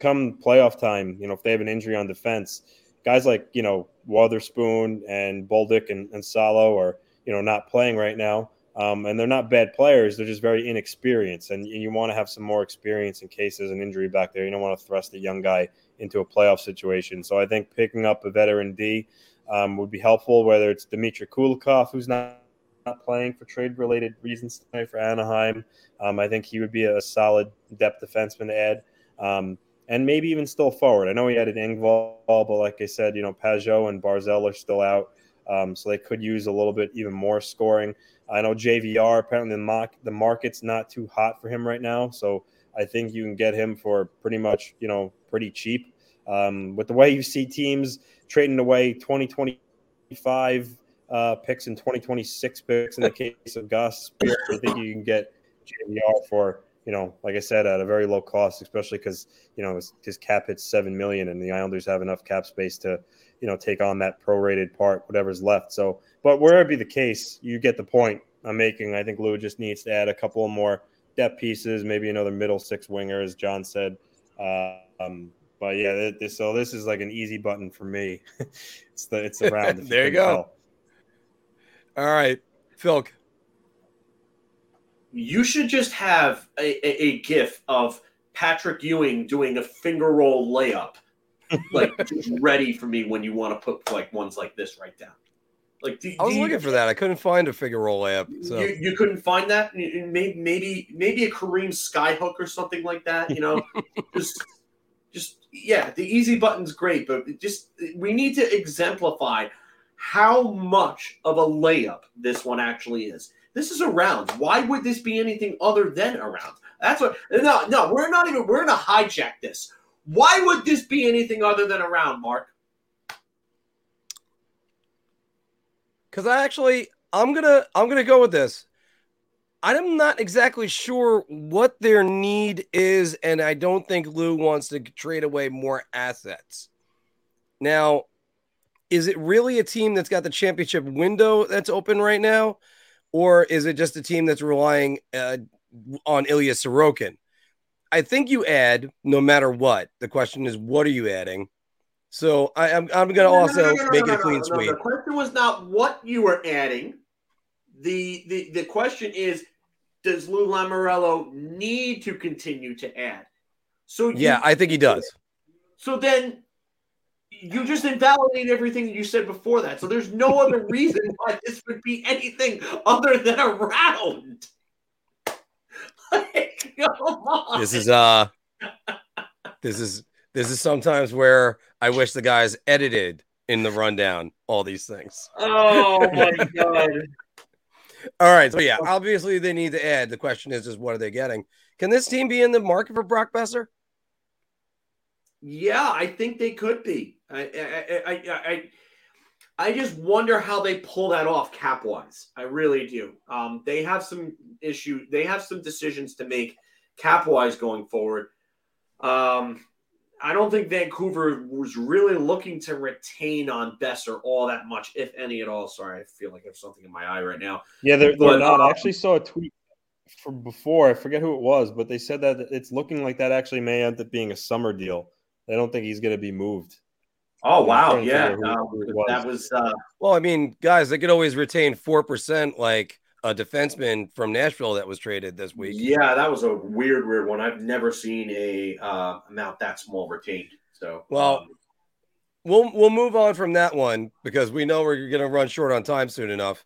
come playoff time, you know, if they have an injury on defense, guys like you know Wotherspoon and Bolduc and, and Salo are you know not playing right now. Um, and they're not bad players; they're just very inexperienced, and, and you want to have some more experience in case there's an injury back there. You don't want to thrust a young guy into a playoff situation. So I think picking up a veteran D um, would be helpful. Whether it's Dmitry Kulikov, who's not not playing for trade related reasons tonight for Anaheim. Um, I think he would be a solid depth defenseman to add. Um, and maybe even still forward. I know he added Engvall, but like I said, you know, Pageau and Barzal are still out. Um, so they could use a little bit even more scoring. I know JVR apparently the, mock, the market's not too hot for him right now, so I think you can get him for pretty much you know pretty cheap. Um, with the way you see teams trading away 2025 uh, picks and 2026 picks in the [laughs] case of Gus, I think you can get JVR for you know, like I said, at a very low cost, especially because you know his, his, cap hits seven million, and the Islanders have enough cap space to, you know, take on that prorated part, whatever's left. So, but wherever be the case, you get the point I'm making. I think Lou just needs to add a couple more depth pieces, maybe another middle six winger, as John said. Uh, um, but yeah, this, so this is like an easy button for me. [laughs] it's the it's around. [laughs] there you, you go. Tell. All right, Phil you should just have a, a, a gif of Patrick Ewing doing a finger roll layup, like [laughs] ready for me when you want to put like ones like this right down. Like do, I was looking you, for that. I couldn't find a figure roll layup. So you, you couldn't find that. Maybe maybe maybe a Kareem skyhook or something like that. You know, [laughs] just just yeah. The easy button's great, but just we need to exemplify how much of a layup this one actually is. This is a round. Why would this be anything other than a round? That's what. No, no, we're not even. We're gonna hijack this. Why would this be anything other than a round, Mark? Because I actually, I'm gonna, I'm gonna go with this. I'm not exactly sure what their need is, and I don't think Lou wants to trade away more assets. Now, is it really a team that's got the championship window that's open right now? Or is it just a team that's relying uh, on Ilya Sorokin? I think you add no matter what. The question is, what are you adding? So I, am I'm, I'm going to also no, no, no, make it a clean sweep. The question was not what you were adding. The, the the question is, does Lou Lamoriello need to continue to add? So you, yeah, I think he does. So then you just invalidate everything you said before that. So there's no other reason why this would be anything other than a round. [laughs] like, this is uh this is this is sometimes where I wish the guys edited in the rundown all these things. Oh [laughs] my god. all right. So yeah, obviously they need to add. The question is just what are they getting? Can this team be in the market for Brock Boeser? Yeah, I think they could be. I, I, I, I, I just wonder how they pull that off cap wise. I really do. Um, they have some issue. They have some decisions to make cap wise going forward. Um, I don't think Vancouver was really looking to retain on Boeser all that much, if any at all. Sorry, I feel like I have something in my eye right now. Yeah, they're, they're but, not. Um, I actually saw a tweet from before. I forget who it was, but they said that it's looking like that actually may end up being a summer deal. I don't think he's going to be moved. Oh wow, yeah, no, was. that was. Uh... Well, I mean, guys, they could always retain four percent, like a defenseman from Nashville that was traded this week. Yeah, that was a weird, weird one. I've never seen a uh, amount that small retained. So well. Um... We'll, we'll move on from that one because we know we're going to run short on time soon enough.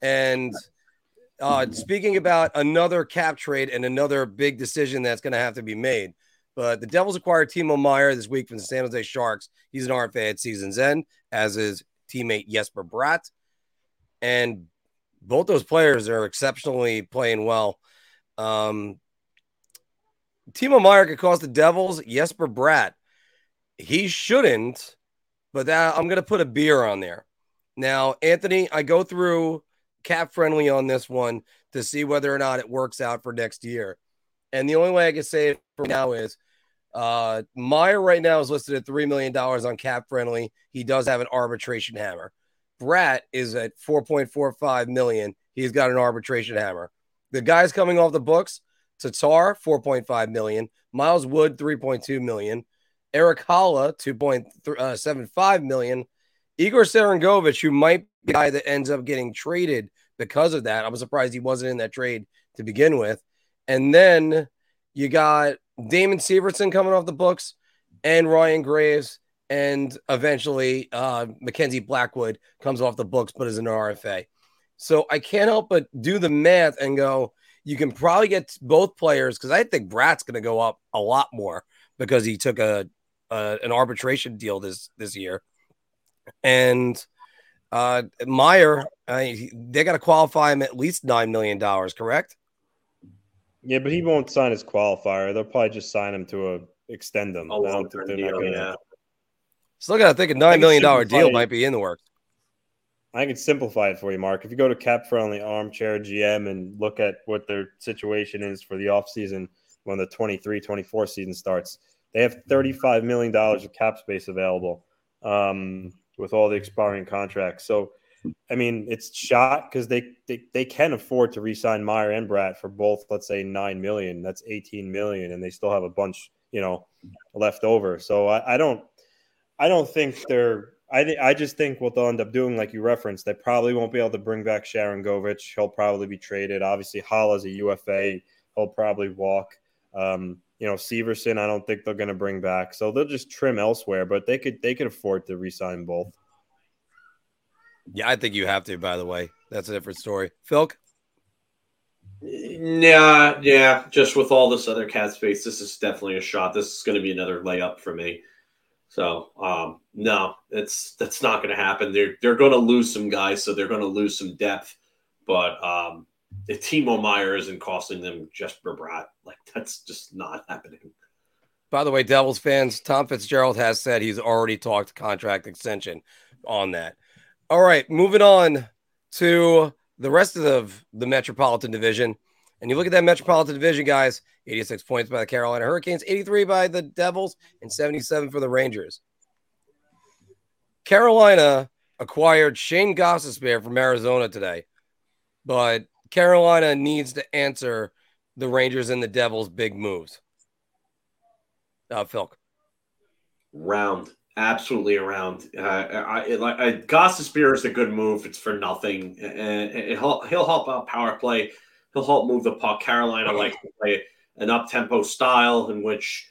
And uh, speaking about another cap trade and another big decision that's going to have to be made, but the Devils acquired Timo Meier this week from the San Jose Sharks. He's an RFA at season's end, as is teammate Jesper Bratt. And both those players are exceptionally playing well. Um, Timo Meier could cost the Devils Jesper Bratt. He shouldn't, but that I'm going to put a beer on there. Now, Anthony, I go through cap friendly on this one to see whether or not it works out for next year. And the only way I can say it for now is uh, Meier right now is listed at $3 million on cap friendly. He does have an arbitration hammer. Bratt is at 4.45 million. He's got an arbitration hammer. The guys coming off the books, Tatar, 4.5 million, Miles Wood, 3.2 million, Erik Haula, 2.75 million, Igor Sharangovich, who might be the guy that ends up getting traded because of that. I'm surprised he wasn't in that trade to begin with. And then you got Damon Severson coming off the books and Ryan Graves. And eventually, uh, Mackenzie Blackwood comes off the books, but is an RFA. So I can't help but do the math and go, you can probably get both players because I think Bratt's going to go up a lot more because he took a, a, an arbitration deal this this year, and Uh, Meier, uh, they got to qualify him at least nine million dollars, correct? Yeah, but he won't sign his qualifier. They'll probably just sign him to a extend him. I don't think they're deal, not gonna. Yeah. Still got to think a nine million dollar deal might be in the works. I can simplify it for you, Mark. If you go to Cap Friendly Armchair GM and look at what their situation is for the offseason when the 23 24 season starts, they have $35 million of cap space available um, with all the expiring contracts. So, I mean, it's shot because they, they they can afford to re-sign Meier and Bratt for both, let's say, nine million. That's 18 million, and they still have a bunch, you know, left over. So I, I don't I don't think they're I th- I just think what they'll end up doing, like you referenced, they probably won't be able to bring back Sharangovich. He'll probably be traded. Obviously, Haula is a UFA. He'll probably walk. Um, you know, Severson, I don't think they're going to bring back. So they'll just trim elsewhere, but they could they could afford to resign both. Yeah, I think you have to. By the way, that's a different story. Phil. Yeah, yeah. Just with all this other cap space, this is definitely a shot. This is going to be another layup for me. So um, no, it's that's not going to happen. They're they're going to lose some guys, so they're going to lose some depth. But um, if Timo Meier isn't costing them Jesper Bratt, like that's just not happening. By the way, Devils fans, Tom Fitzgerald has said he's already talked contract extension on that. All right, moving on to the rest of the, Metropolitan Division. And you look at that Metropolitan Division, guys 86 points by the Carolina Hurricanes, 83 by the Devils, and 77 for the Rangers. Carolina acquired Shane Gostisbehere from Arizona today, but Carolina needs to answer the Rangers and the Devils' big moves. Uh, Phil. Round. Absolutely around. Uh, I, like uh, Gostisbehere is a good move. It's for nothing, and he'll he'll help out power play he'll help move the puck. Carolina likes to play an up tempo style in which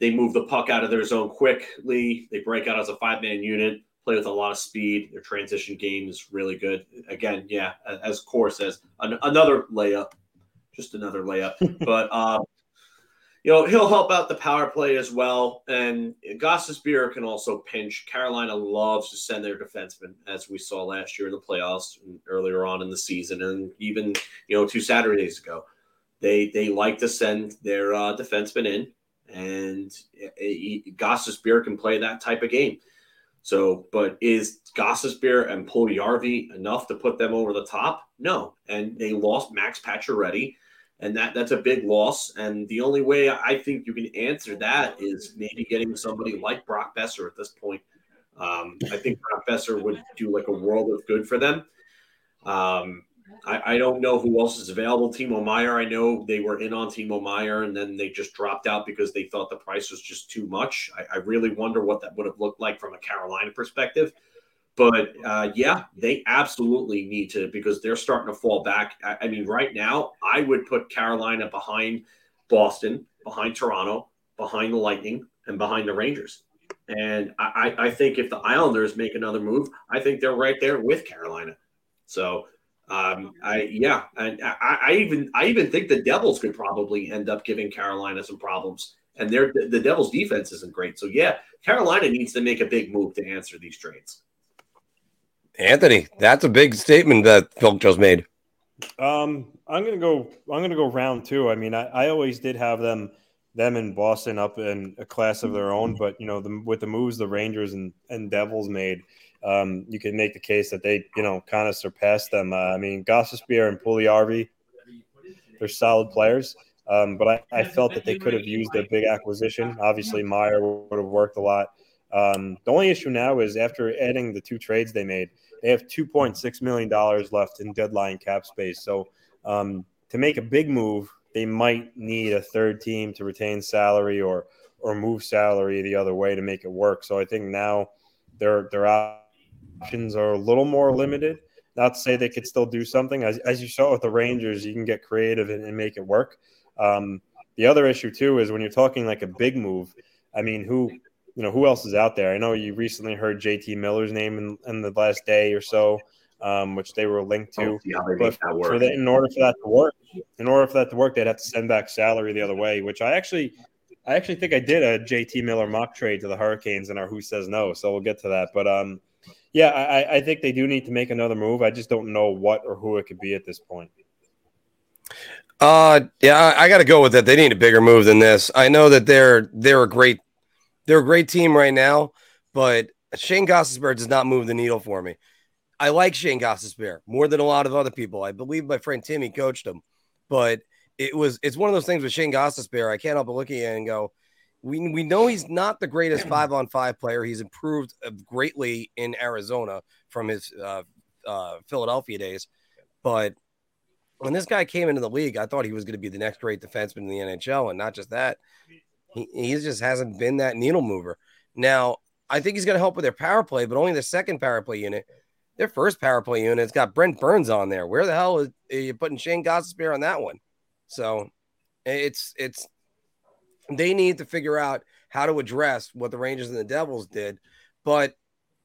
they move the puck out of their zone quickly. They break out as a five man unit, play with a lot of speed. Their transition game is really good. Again, yeah, as Core says, an, another layup, just another layup. [laughs] but um, you know, he'll help out the power play as well. And Gostisbehere can also pinch. Carolina loves to send their defensemen, as we saw last year in the playoffs earlier on in the season, and even you know two Saturdays ago. They they like to send their uh, defensemen in, and Gostisbehere can play that type of game. So, but is Gostisbehere and Puljujarvi enough to put them over the top? No, and they lost Max Pacioretty and that that's a big loss. And the only way I think you can answer that is maybe getting somebody like Brock Boeser at this point. Um, I think Brock Boeser would do like a world of good for them. Um, I, I, don't know who else is available. Timo Meier, I know they were in on Timo Meier and then they just dropped out because they thought the price was just too much. I, I really wonder what that would have looked like from a Carolina perspective. But uh, yeah, they absolutely need to because they're starting to fall back. I, I, mean, right now, I would put Carolina behind Boston, behind Toronto, behind the Lightning, and behind the Rangers. And I, I think if the Islanders make another move, I think they're right there with Carolina. So, um, I yeah, and I, I even I even think the Devils could probably end up giving Carolina some problems. And their the Devils' defense isn't great. So yeah, Carolina needs to make a big move to answer these trades. Anthony, that's a big statement that Phil just made. Um, I'm gonna go. I'm gonna go round two. I mean, I, I always did have them, them in Boston up in a class of their own. But you know, the, with the moves the Rangers and, and Devils made, um, you can make the case that they, you know, kind of surpassed them. Uh, I mean, Gostisbehere and Puljujarvi, they're solid players. Um, but I, I felt that they could have used a big acquisition. Obviously, Meier would have worked a lot. Um, the only issue now is after adding the two trades they made, they have $2.6 million left in deadline cap space. So um, to make a big move, they might need a third team to retain salary or or move salary the other way to make it work. So I think now their their options are a little more limited. Not to say they could still do something. As, as you saw with the Rangers, you can get creative and, and make it work. Um, the other issue too is when you're talking like a big move. I mean, who you know, who else is out there? I know you recently heard JT Miller's name in, in the last day or so, um, which they were linked to. But for that, in order for that to work, in order for that to work, they'd have to send back salary the other way, which I actually, I actually think I did a JT Miller mock trade to the Hurricanes in our Who Says No. So we'll get to that. But um, Yeah, I, I think they do need to make another move. I just don't know what or who it could be at this point. Uh, yeah, I, I got to go with it. They need a bigger move than this. I know that they're they're a great they're a great team right now, but Shane Gostisbehere does not move the needle for me. I like Shane Gostisbehere more than a lot of other people. I believe my friend Timmy coached him, but it was it's one of those things with Shane Gostisbehere. I can't help but look at it and go, we we know he's not the greatest five on five player. He's improved greatly in Arizona from his uh, uh, Philadelphia days, but when this guy came into the league, I thought he was going to be the next great defenseman in the NHL, and not just that, he, he just hasn't been that needle mover. Now, I think he's going to help with their power play, but only the second power play unit. Their first power play unit's got Brent Burns on there. Where the hell is, are you putting Shane Gostisbehere on that one? So it's it's they need to figure out how to address what the Rangers and the Devils did. But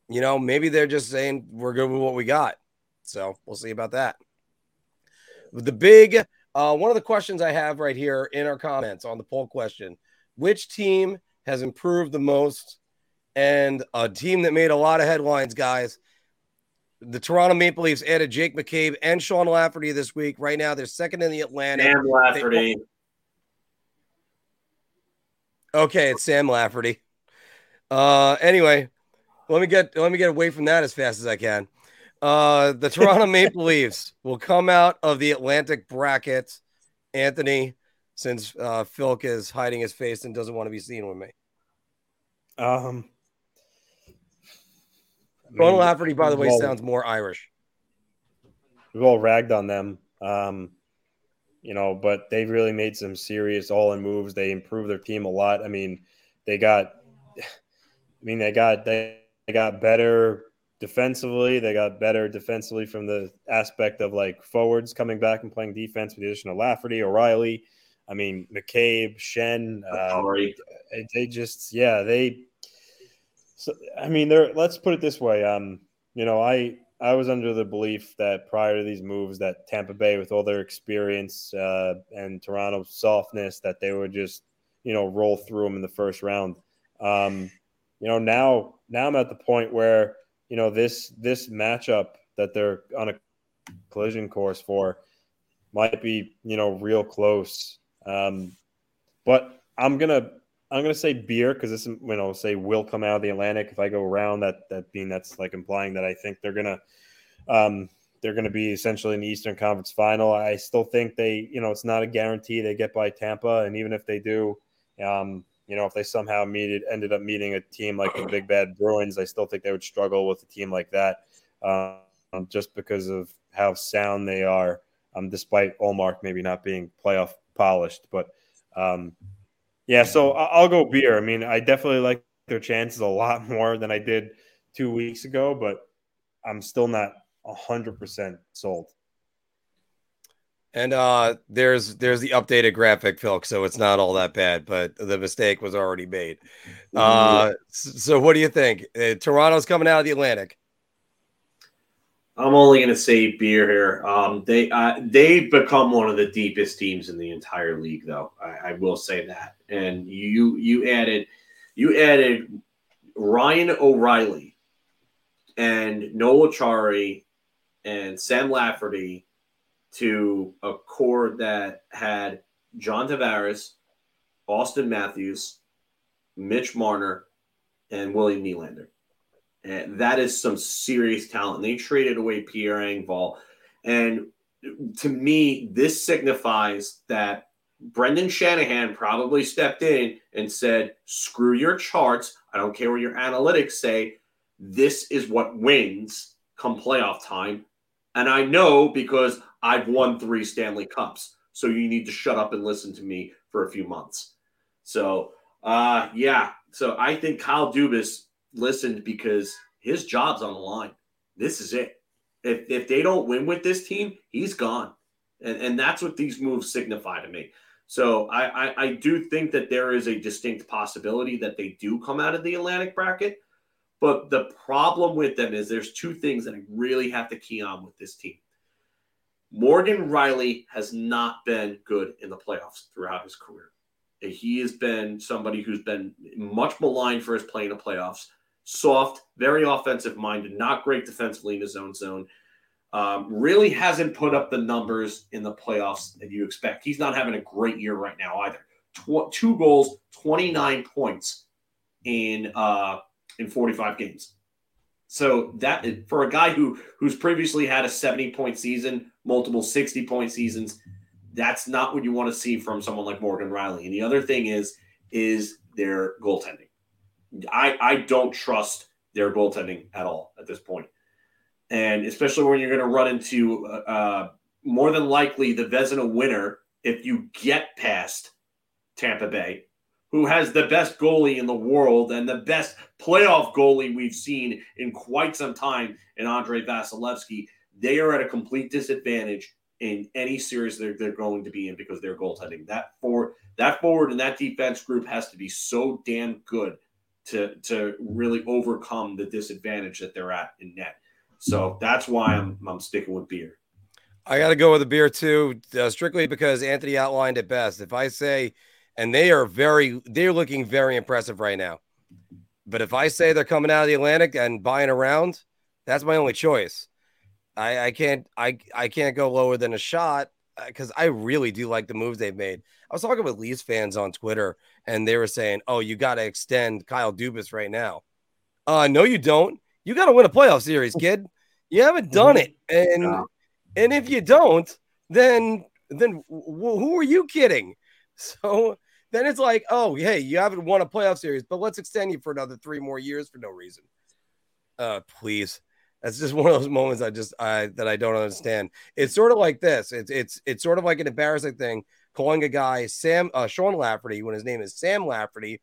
you know, maybe they're just saying we're good with what we got. So we'll see about that. The big uh, one of the questions I have right here in our comments on the poll question: Which team has improved the most? And a team that made a lot of headlines, guys. The Toronto Maple Leafs added Jake McCabe and Sean Lafferty this week. Right now, they're second in the Atlantic. Sam Lafferty. They, okay, it's Sam Lafferty. Uh, anyway, let me get let me get away from that as fast as I can. Uh, the Toronto [laughs] Maple Leafs will come out of the Atlantic bracket. Anthony, since uh, Philk is hiding his face and doesn't want to be seen with me. Um, Ron Lafferty, by the way, all, sounds more Irish. We've all ragged on them, um, you know, but they've really made some serious all-in moves. They improved their team a lot. I mean, they got, I mean, they got they, they got better defensively. They got better defensively from the aspect of like forwards coming back and playing defense with the addition of Lafferty, O'Reilly. I mean, McCabe, Schenn, Uh, they just, yeah, they so I mean, there. Let's put it this way. Um, you know, I I was under the belief that prior to these moves, that Tampa Bay, with all their experience uh, and Toronto's softness, that they would just you know roll through them in the first round. Um, you know, now now I'm at the point where you know this this matchup that they're on a collision course for might be you know real close. Um, but I'm gonna I'm gonna say beer because this, is you know, say will come out of the Atlantic. If I go around, that that being that's like implying that I think they're gonna, um, they're gonna be essentially in the Eastern Conference Final. I still think they, you know, it's not a guarantee they get by Tampa, and even if they do, um, you know, if they somehow meet ended up meeting a team like the Big Bad Bruins, I still think they would struggle with a team like that, um, just because of how sound they are. Um, despite Ullmark maybe not being playoff polished, but um, yeah, so I'll go beer. I mean, I definitely like their chances a lot [laughs] more than I did two weeks ago, but I'm still not hundred percent sold. And uh, there's there's the updated graphic, Phil, so it's not all that bad, but the mistake was already made. Uh, so what do you think? Uh, Toronto's coming out of the Atlantic. I'm only going to say beer here. Um, they uh, they've become one of the deepest teams in the entire league, though. I, I, will say that. And you you added you added Ryan O'Reilly and Noel Acciari and Sam Lafferty to a core that had John Tavares, Auston Matthews, Mitch Marner, and William Nylander. And that is some serious talent. They traded away Pierre Engvall. And to me, this signifies that Brendan Shanahan probably stepped in and said, screw your charts. I don't care what your analytics say. This is what wins come playoff time. And I know because I've won three Stanley Cups. So you need to shut up and listen to me for a few months. So, uh, yeah. So I think Kyle Dubas listened because his job's on the line. This is it. If, if they don't win with this team, he's gone. And, and that's what these moves signify to me. So I, I, I do think that there is a distinct possibility that they do come out of the Atlantic bracket. But the problem with them is there's two things that I really have to key on with this team. Morgan Rielly has not been good in the playoffs throughout his career. He has been somebody who's been much maligned for his play in the playoffs soft, very offensive minded, not great defensively in his own zone. Um, really hasn't put up the numbers in the playoffs that you expect. He's not having a great year right now either. Tw- two goals, 29 points in uh, in 45 games. So that for a guy who who's previously had a 70 point season, multiple 60 point seasons, that's not what you want to see from someone like Morgan Rielly. And the other thing is is their goaltending. I I don't trust their goaltending at all at this point, and especially when you're going to run into uh, uh, more than likely the Vezina winner if you get past Tampa Bay, who has the best goalie in the world and the best playoff goalie we've seen in quite some time in Andrei Vasilevskiy. They are at a complete disadvantage in any series they're, they're going to be in because they're goaltending. That for that forward and that defense group has to be so damn good to to really overcome the disadvantage that they're at in net. So that's why I'm I'm sticking with beer. I got to go with the beer too, uh, strictly because Anthony outlined it best. If I say, and they are very, they're looking very impressive right now. But if I say they're coming out of the Atlantic and buying around, that's my only choice. I, I can't, I, I can't go lower than a shot because uh, I really do like the moves they've made. I was talking with Leafs fans on Twitter, and they were saying, "Oh, you got to extend Kyle Dubas right now." Uh, no, you don't. You got to win a playoff series, kid. You haven't done it, and yeah. and if you don't, then then who are you kidding? [laughs] So then it's like, oh, hey, you haven't won a playoff series, but let's extend you for another three more years for no reason. Uh, please. That's just [laughs] one of those moments I just I that I don't understand. It's sort of like this. It's it's it's sort of like an embarrassing thing calling a guy Sam uh, Sean Lafferty when his name is Sam Lafferty,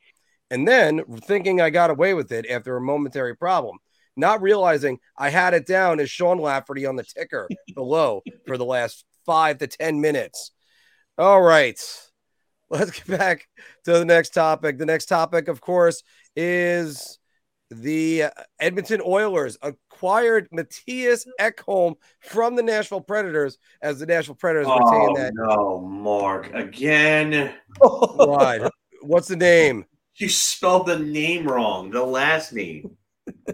and then thinking I got away with it after a momentary problem, not realizing I had it down as Sean Lafferty on the ticker [laughs] below for the last five to ten minutes. All right, let's get back to the next topic. The next topic, of course, is the uh, Edmonton Oilers acquired Matthias Ekholm from the Nashville Predators as the Nashville Predators oh, retain that. No, Mark, again. Why? What's the name? [laughs] You spelled the name wrong, the last name. [laughs]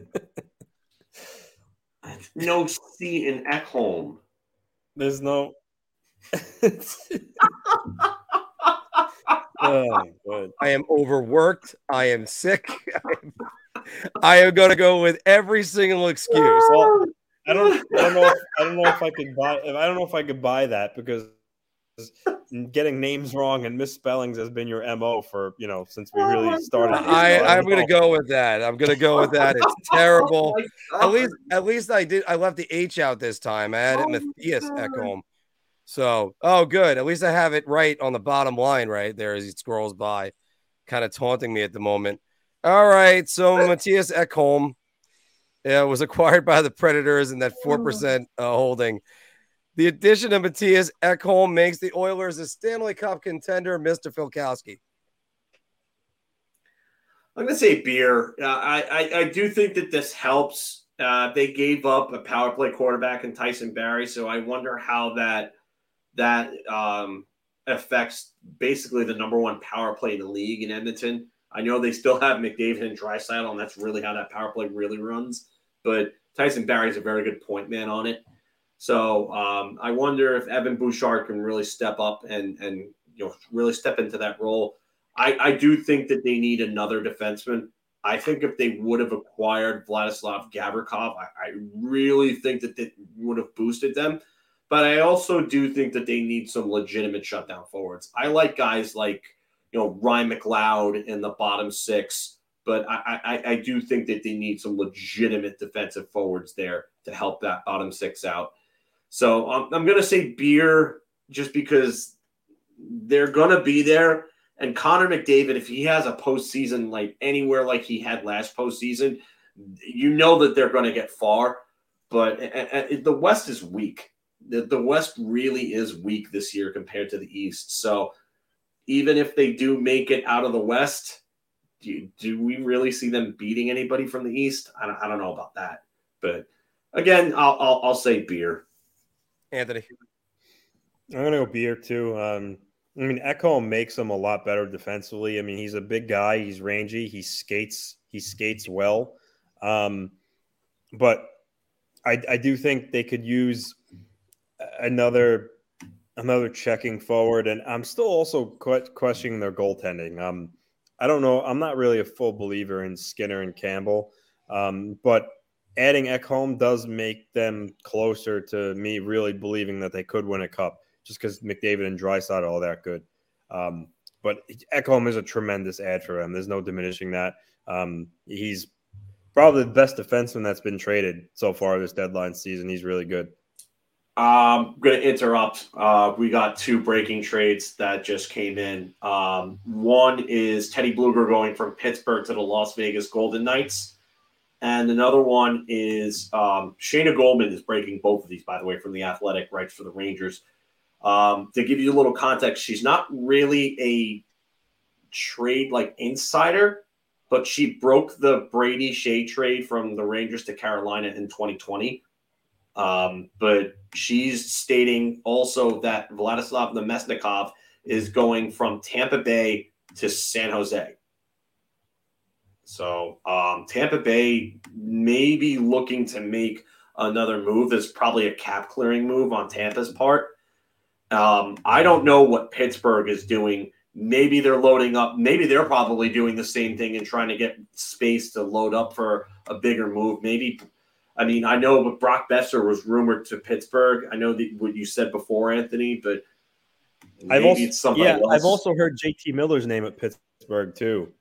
no C in Ekholm. There's no. [laughs] oh, I am overworked. I am sick. I am I am going to go with every single excuse. Well, I don't, I don't know. If, I don't know if I could buy. I don't know if I could buy that because getting names wrong and misspellings has been your mo for you know since we really started. I, I'm going to go with that. I'm going to go with that. It's [laughs] terrible. Oh at least, at least I did. I left the H out this time. I had it oh Matthias Ekholm. So, oh, good. At least I have it right on the bottom line right there as he scrolls by, kind of taunting me at the moment. All right. So Matthias Ekholm yeah, was acquired by the Predators in that 4% uh, holding. The addition of Matthias Ekholm makes the Oilers a Stanley Cup contender, Mr. Filkowski. I'm going to say beer. Uh, I, I, I, do think that this helps. Uh, they gave up a power play quarterback in Tyson Barrie, so I wonder how that that um, affects basically the number one power play in the league in Edmonton. I know they still have McDavid and Draisaitl, and that's really how that power play really runs. But Tyson Barrie is a very good point man on it. So um, I wonder if Evan Bouchard can really step up and and you know really step into that role. I, I do think that they need another defenseman. I think if they would have acquired Vladislav Gavrikov, I, I really think that that would have boosted them. But I also do think that they need some legitimate shutdown forwards. I like guys like you know Ryan McLeod in the bottom six. But I, I, I do think that they need some legitimate defensive forwards there to help that bottom six out. So um, I'm going to say beer just because they're going to be there. And Connor McDavid, if he has a postseason like anywhere like he had last postseason, you know that they're going to get far. But the West is weak. The, the West really is weak this year compared to the East. So even if they do make it out of the West, do, do we really see them beating anybody from the East? I don't, I don't know about that. But again, I'll, I'll, I'll say beer. Anthony. I'm going to go beer too. Um, I mean, Ekholm makes him a lot better defensively. I mean, he's a big guy. He's rangy. He skates. He skates well. Um, but I, I do think they could use another another checking forward, and I'm still also questioning their goaltending. Um, I don't know. I'm not really a full believer in Skinner and Campbell, um, but adding Ekholm does make them closer to me really believing that they could win a cup, just because McDavid and Draisaitl are all that good. Um, but Ekholm is a tremendous ad for them. There's no diminishing that. Um, he's probably the best defenseman that's been traded so far this deadline season. He's really good. Um, I'm going to interrupt. Uh, we got two breaking trades that just came in. Um, one is Teddy Blueger going from Pittsburgh to the Las Vegas Golden Knights. And another one is um, Shayna Goldman is breaking both of these, by the way, from the Athletic, writes for the Rangers. Um, to give you a little context, she's not really a trade like insider, but she broke the Brady Skjei trade from the Rangers to Carolina in 2020. Um, but she's stating also that Vladislav Namestnikov is going from Tampa Bay to San Jose. So um, Tampa Bay may be looking to make another move. There's probably a cap clearing move on Tampa's part. Um, I don't know what Pittsburgh is doing. Maybe they're loading up. Maybe they're probably doing the same thing and trying to get space to load up for a bigger move. Maybe I mean, I know but Brock Boeser was rumored to Pittsburgh. I know that what you said before, Anthony, but I've also yeah, else. I've also heard JT Miller's name at Pittsburgh too.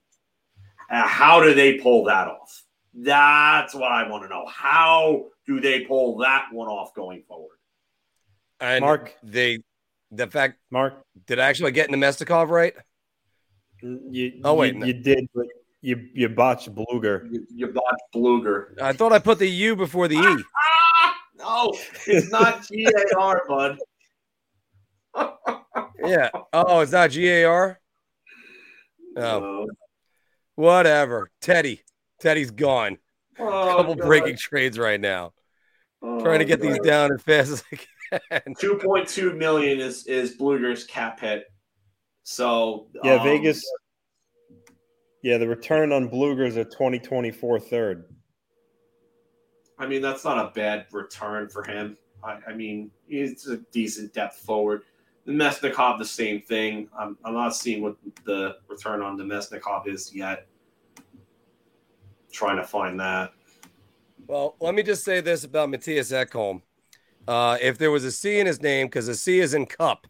Uh, how do they pull that off? That's what I want to know. How do they pull that one off going forward? And Mark, they the fact Mark did I actually get Namestnikov right? You, oh wait, you, no. you did, but you you botched Blueger. You, you botched Blueger. I thought I put the U before the E. [laughs] no, it's not G A R, bud. [laughs] yeah. Oh, it's not G A R. Oh, whatever. Teddy. Teddy's gone. Oh, couple God. breaking trades right now. Oh, Trying to get God. these down as fast as I can. [laughs] Two point two million is is Blueger's cap hit. So yeah, um, Vegas yeah, the return on Blueger is a 2024 third. I mean, that's not a bad return for him. I, I mean, he's a decent depth forward. Namestnikov, the same thing. I'm, I'm not seeing what the return on Namestnikov is yet. Trying to find that. Well, let me just say this about Matthias Ekholm. Uh, if there was a C in his name, because a C is in cup,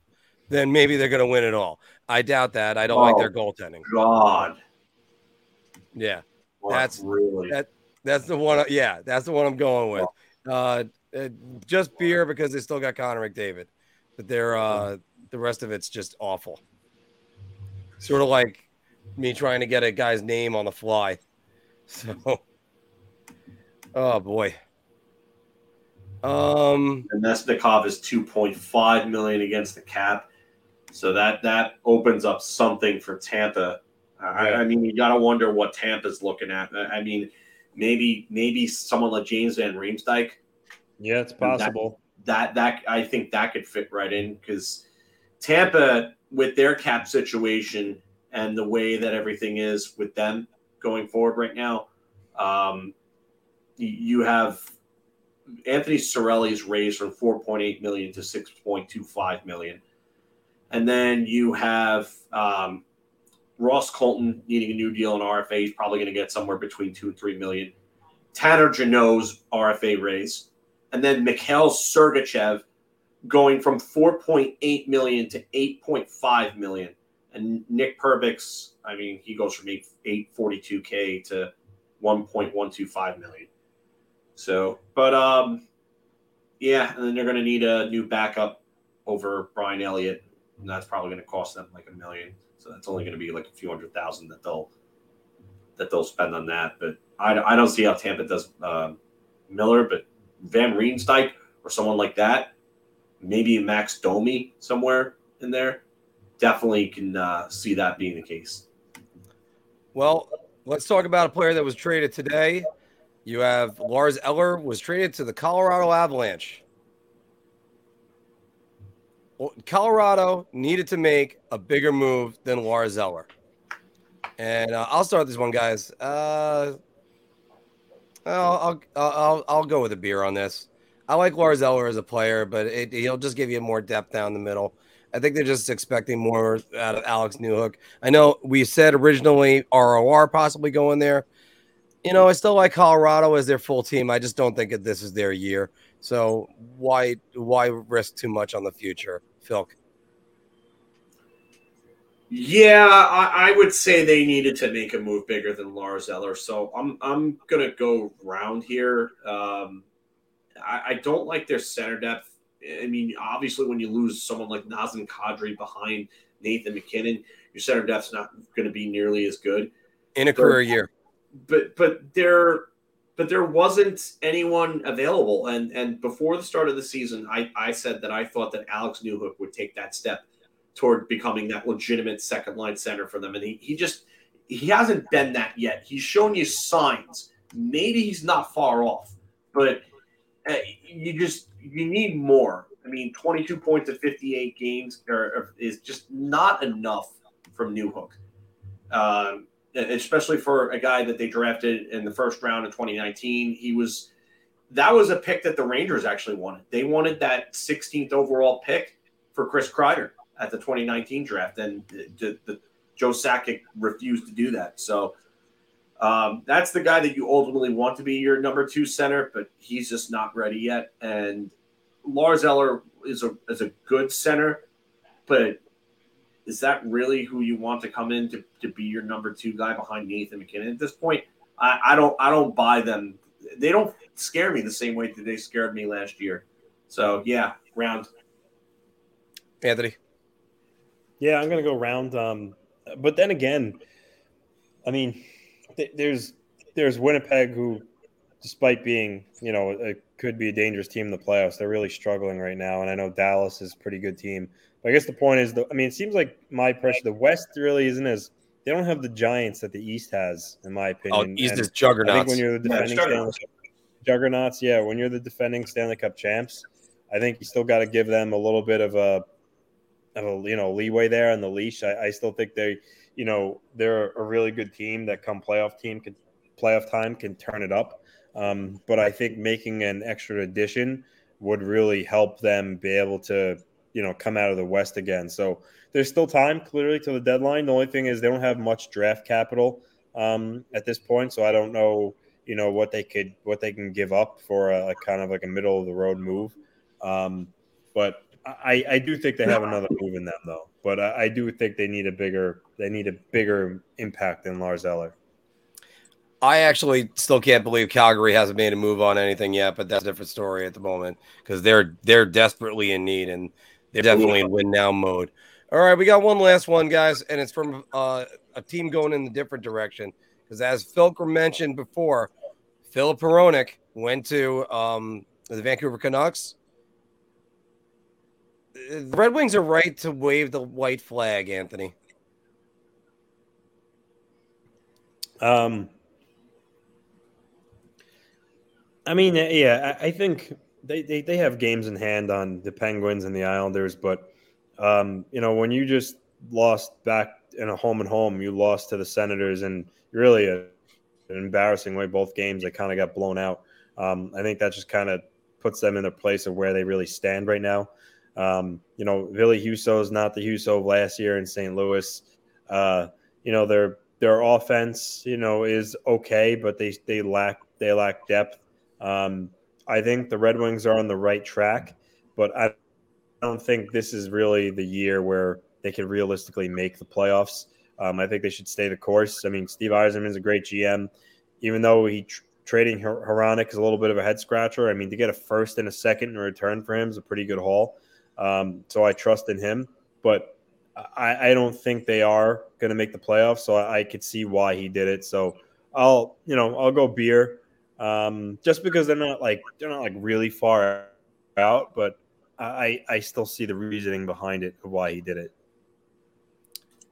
then maybe they're going to win it all. I doubt that. I don't oh, like their goaltending. God. Yeah, that's really that. That's the one. Yeah, that's the one I'm going with. Uh, uh, just beer because they still got Connor McDavid, but they're uh, the rest of it's just awful. Sort of like me trying to get a guy's name on the fly. [laughs] So, oh boy. Um, and Mesnikov is 2.5 million against the cap, so that that opens up something for Tampa I, I mean, you got to wonder what Tampa's looking at. I mean, maybe maybe someone like James Van Riemsdyk. Yeah, it's possible. That, that, that I think that could fit right in because Tampa with their cap situation and the way that everything is with them going forward right now, um, you have Anthony Cirelli's raised from 4.8 million to 6.25 million, and then you have um, Ross Colton needing a new deal in RFA, he's probably going to get somewhere between two and three million. Tanner Jeannot's RFA raise, and then Mikhail Sergachev going from 4.8 million to 8.5 million. And Nick Perbix, I mean, he goes from 8, 842k to 1.125 million. So, but um, yeah, and then they're going to need a new backup over Brian Elliott, and that's probably going to cost them like a million. So that's only going to be like a few hundred thousand that they'll that they'll spend on that. But I, I don't see how Tampa does uh, Miller, but Van Riemsdyk or someone like that, maybe Max Domi somewhere in there, definitely can uh, see that being the case. Well, let's talk about a player that was traded today. You have Lars Eller was traded to the Colorado Avalanche. Colorado needed to make a bigger move than Lars Eller. And uh, I'll start this one, guys. Uh, I'll, I'll I'll I'll go with a beer on this. I like Lars Eller as a player, but it, he'll just give you more depth down the middle. I think they're just expecting more out of Alex Newhook. I know we said originally ROR possibly going there. You know, I still like Colorado as their full team. I just don't think that this is their year. So why why risk too much on the future, Phil? Yeah, I, I, would say they needed to make a move bigger than Lars Eller. So I'm I'm gonna go round here. Um, I, I, don't like their center depth. I mean, obviously, when you lose someone like Nazem Kadri behind Nathan MacKinnon, your center depth's not going to be nearly as good in a career year. But but there but there wasn't anyone available. And and before the start of the season, I I said that I thought that Alex Newhook would take that step toward becoming that legitimate second line center for them. And he, he just he hasn't been that yet. He's shown you signs. Maybe he's not far off, but uh, you just you need more. I mean, 22 points of 58 games are, is just not enough from Newhook, um, especially for a guy that they drafted in the first round of 2019. He was that was a pick that the Rangers actually wanted. They wanted that 16th overall pick for Chris Kreider at the 2019 draft, and the, the, Joe Sakic refused to do that. So um, that's the guy that you ultimately want to be your number two center, but he's just not ready yet. And Lars Eller is a is a good center, but is that really who you want to come in to, to be your number two guy behind Nathan MacKinnon? At this point, I, I don't I don't buy them. They don't scare me the same way that they scared me last year. So yeah, round. Anthony. Yeah, I'm gonna go round. Um, but then again, I mean, th- there's there's Winnipeg who, despite being you know it could be a dangerous team in the playoffs, they're really struggling right now. And I know Dallas is a pretty good team. But I guess the point is, the, I mean, it seems like my pressure. The West really isn't as they don't have the giants that the East has, in my opinion. Oh, East is juggernauts. I think when you're the defending yeah, Stanley juggernauts, yeah, when you're the defending Stanley Cup champs, I think you still got to give them a little bit of a of a you know leeway there on the leash. I, I still think they, you know, they're a really good team that come playoff team can playoff time can turn it up. Um, but I think making an extra addition would really help them be able to you know come out of the West again. So there's still time clearly to the deadline. The only thing is they don't have much draft capital um, at this point, so I don't know you know what they could what they can give up for a, a kind of like a middle of the road move. Um, but I, I do think they have another move in them though, but I, I, do think they need a bigger they need a bigger impact than Lars Eller. I actually still can't believe Calgary hasn't made a move on anything yet, but that's a different story at the moment because they're they're desperately in need and they're definitely in win now mode. All right, we got one last one, guys, and it's from uh, a team going in a different direction because as Filker mentioned before, Filip Hronek went to um, the Vancouver Canucks the Red Wings are right to wave the white flag, Anthony. Um, I mean, yeah, I, I think they, they, they have games in hand on the Penguins and the Islanders, but um, you know, when you just lost back in a home and home, you lost to the Senators, and really a, an embarrassing way. Both games they kind of got blown out. Um, I think that just kind of puts them in their place of where they really stand right now. Um, you know, Ville Husso is not the Husso of last year in St. Louis. Uh, you know, their their offense, you know, is okay, but they they lack they lack depth. Um, I think the Red Wings are on the right track, but I don't think this is really the year where they can realistically make the playoffs. Um, I think they should stay the course. I mean, Steve is a great GM, even though he tr- trading Hronek is a little bit of a head scratcher. I mean, to get a first and a second in return for him is a pretty good haul. Um, so I trust in him, but I, I don't think they are going to make the playoffs. So I, I, could see why he did it. So I'll, you know, I'll go beer, um, just because they're not like they're not like really far out, but I I still see the reasoning behind it of why he did it.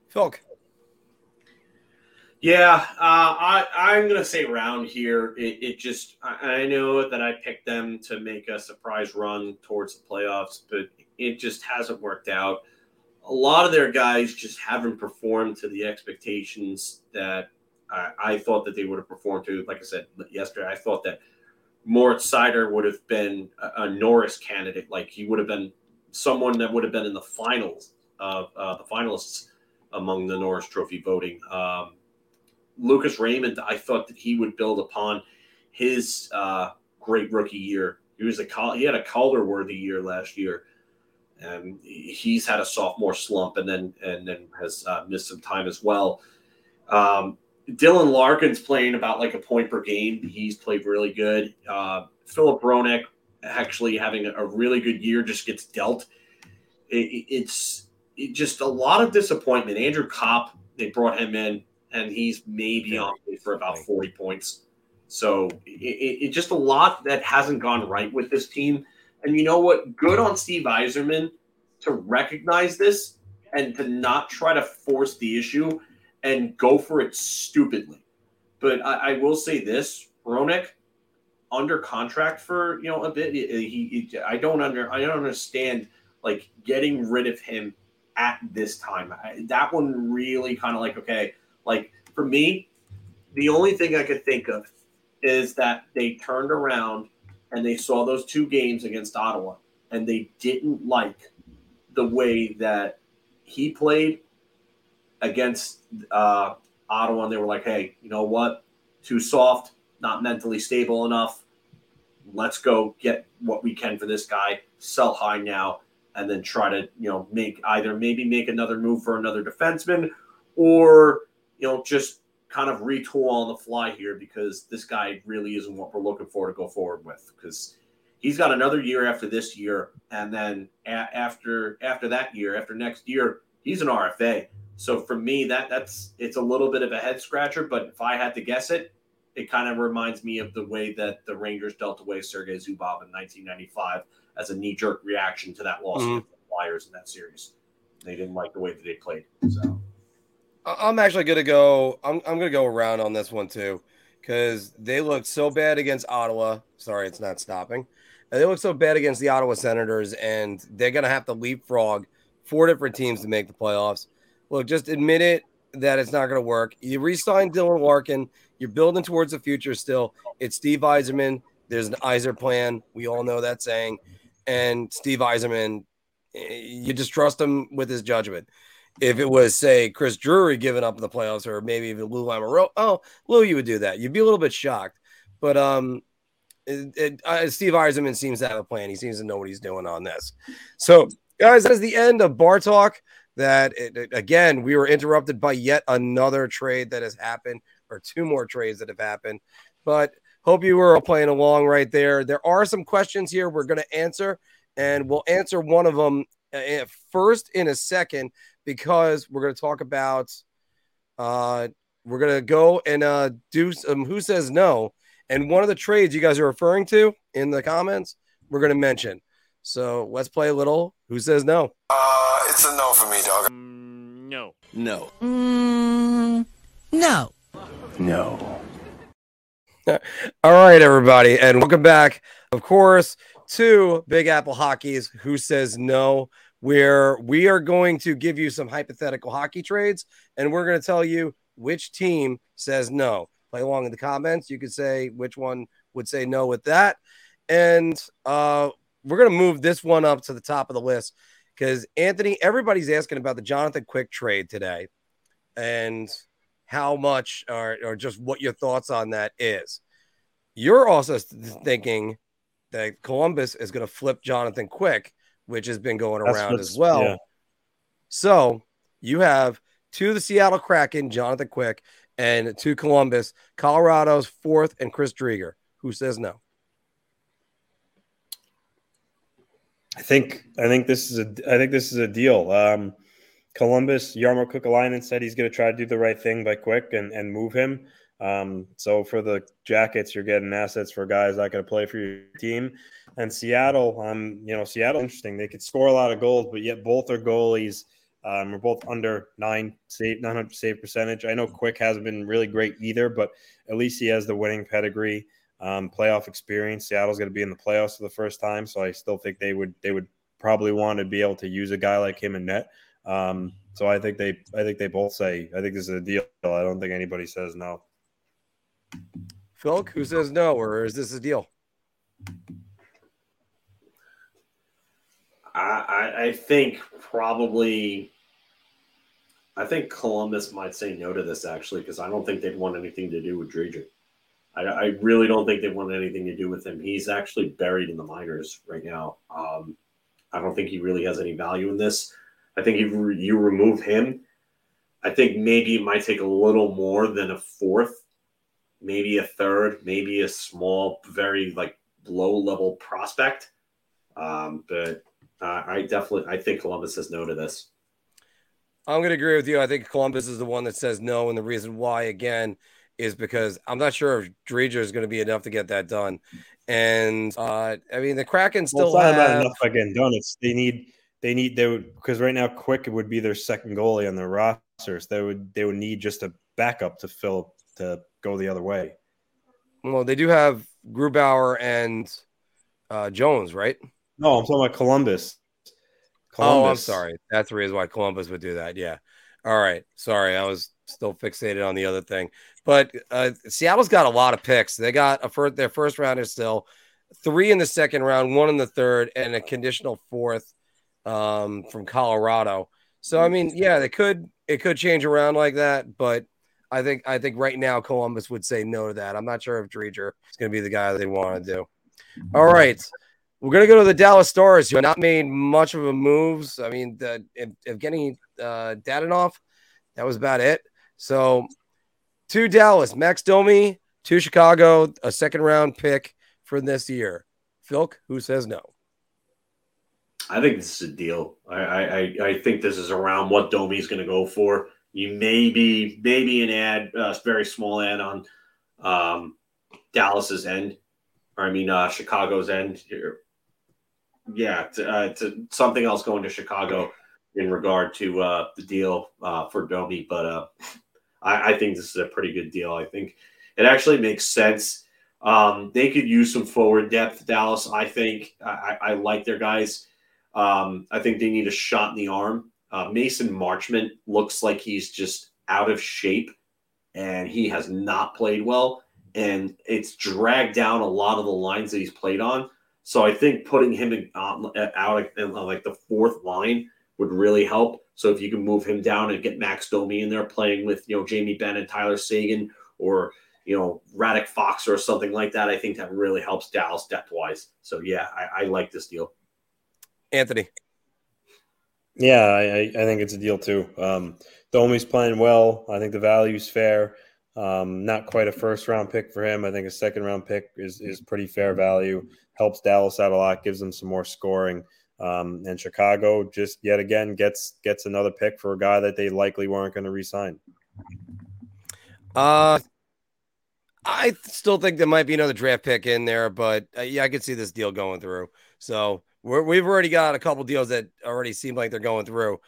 Phil. Yeah, uh, I, I'm going to say round here. It, it, just, I, I know that I picked them to make a surprise run towards the playoffs, but it just hasn't worked out. A lot of their guys just haven't performed to the expectations that I, I thought that they would have performed too. Like I said yesterday, I thought that Moritz Seider would have been a, a, Norris candidate. Like he would have been someone that would have been in the finals of uh, the finalists among the Norris Trophy voting. Um, Lucas Raymond, I thought that he would build upon his uh, great rookie year. He was a he had a Calder worthy year last year, and he's had a sophomore slump, and then and then has uh, missed some time as well. Um, Dylan Larkin's playing about like a point per game. He's played really good. Uh, Filip Hronek actually having a really good year just gets dealt. It, it's it just a lot of disappointment. Andrew Copp, they brought him in, and he's maybe on for about 40 points. So it, it, just a lot that hasn't gone right with this team. And you know what? Good on Steve Yzerman to recognize this and to not try to force the issue and go for it stupidly. But I, I will say this: Hronek under contract for you know a bit. He, he, I don't under I don't understand like getting rid of him at this time. I, that one really kind of like okay, like for me, the only thing I could think of is that they turned around and they saw those two games against Ottawa and they didn't like the way that he played against uh, Ottawa, and they were like, "Hey, you know what? Too soft, not mentally stable enough. Let's go get what we can for this guy. Sell high now, and then try to you know make either maybe make another move for another defenseman, or you know just kind of retool on the fly here because this guy really isn't what we're looking for to go forward with because." He's got another year after this year, and then a- after after that year, after next year, he's an RFA so for me, that that's it's a little bit of a head scratcher. But if I had to guess it, it kind of reminds me of the way that the Rangers dealt away Sergei Zubov in 1995 as a knee jerk reaction to that loss mm-hmm. the Flyers in that series. They didn't like the way that they played. So I'm actually gonna go. I'm I'm gonna go around on this one too, because they looked so bad against Ottawa. Sorry, it's not stopping. They look so bad against the Ottawa Senators, and they're gonna have to leapfrog four different teams to make the playoffs look, just admit it that it's not going to work. You re-sign Dylan Larkin. You're building towards the future still. It's Steve Yzerman. There's an Yzer plan. We all know that saying. And Steve Yzerman, eh, you just trust him with his judgment. If it was, say, Chris Drury giving up in the playoffs, or maybe even Lou Lamoriello, oh, Lou, you would do that. You'd be a little bit shocked. But um, it, it, uh, Steve Yzerman seems to have a plan. He seems to know what he's doing on this. So, guys, that is the end of Bar Talk that it, again we were interrupted by yet another trade that has happened or two more trades that have happened. But hope you were playing along right there. There are some questions here we're going to answer and we'll answer one of them uh, first in a second because we're going to talk about uh we're going to go and uh do some who says no. And one of the trades you guys are referring to in the comments we're going to mention so let's play a little who says no uh- it's a no for me, dog. Mm, no. No. Mm, no. No. [laughs] All right, everybody, and welcome back, of course, to Big Apple Hockey's Who Says No, where we are going to give you some hypothetical hockey trades, and we're going to tell you which team says no. Play along in the comments. You could say which one would say no with that. And uh, we're going to move this one up to the top of the list because Anthony, everybody's asking about the Jonathan Quick trade today and how much or, or just what your thoughts on that is. You're also thinking that Columbus is going to flip Jonathan Quick, which has been going around as well. Yeah. So you have to the Seattle Kraken, Jonathan Quick, and to Columbus, Colorado's fourth, and Chris Driedger. Who says no? I think I think this is a I think this is a deal. Um, Columbus, Jarmo Kekalainen said he's going to try to do the right thing by quick and, and move him. Um, so for the Jackets, you're getting assets for guys going to play for your team. And Seattle, um, you know, Seattle, interesting. They could score a lot of goals, but yet both are goalies um, are both under nine save, 900 save percentage. I know Quick hasn't been really great either, but at least he has the winning pedigree um, playoff experience. Seattle's going to be in the playoffs for the first time, so I still think they would they would probably want to be able to use a guy like him in net. Um, So I think they I think they both say I think this is a deal. I don't think anybody says no. Phil, who says no, or is this a deal? I, I think probably I think Columbus might say no to this actually because I don't think they'd want anything to do with Driedger. I, I, really don't think they want anything to do with him. He's actually buried in the minors right now. Um, I don't think he really has any value in this. I think if you remove him, I think maybe it might take a little more than a fourth, maybe a third, maybe a small, very like low level prospect. Um, but uh, I definitely I think Columbus says no to this. I'm going to agree with you. I think Columbus is the one that says no, and the reason why again is because I'm not sure if Driedger is going to be enough to get that done. And uh, I mean, the Kraken still well, have enough again done. It's they need they need they would because right now Quick would be their second goalie on their rosters. They would they would need just a backup to fill to go the other way. Well, they do have Grubauer and uh, Jones, right? No, I'm talking about Columbus. Columbus. Oh, I'm sorry. That's the reason why Columbus would do that. Yeah. All right. Sorry, I was still fixated on the other thing. But uh, Seattle's got a lot of picks. They got a first, their first round is still three in the second round, one in the third, and a conditional fourth um, from Colorado. So I mean, yeah, they could it could change around like that, but I think I think right now Columbus would say no to that. I'm not sure if Driedger is going to be the guy they want to do. All right. We're gonna go to the Dallas Stars, who have not made much of a moves. I mean, the if, if getting uh, Dadonov, that was about it. So, to Dallas, Max Domi, to Chicago, a second round pick for this year. Philk, who says no? I think this is a deal. I I, I think this is around what Domi's going to go for. You maybe maybe an ad, a uh, very small ad on um, Dallas's end, or I mean uh, Chicago's end yeah, to, uh, to something else going to Chicago in regard to uh, the deal uh, for Domi, but uh, I, I, think this is a pretty good deal. I think it actually makes sense. Um, they could use some forward depth, Dallas. I think I, I like their guys. Um, I think they need a shot in the arm. Uh, Mason Marchment looks like he's just out of shape, and he has not played well, and it's dragged down a lot of the lines that he's played on. So I think putting him in, uh, out in uh, like the fourth line would really help. So if you can move him down and get Max Domi in there playing with you know Jamie Benn and Tyler Seguin or you know Radek Faksa or something like that, I think that really helps Dallas depth wise. So yeah, I, I like this deal. Anthony. Yeah, I, I think it's a deal too. Um, Domi's playing well. I think the value's fair. Um, not quite a first round pick for him. I think a second round pick is is pretty fair value helps Dallas out a lot, gives them some more scoring. Um, and Chicago just yet again gets gets another pick for a guy that they likely weren't going to resign. Uh, I still think there might be another draft pick in there, but uh, yeah, I could see this deal going through. So we have already got a couple deals that already seem like they're going through.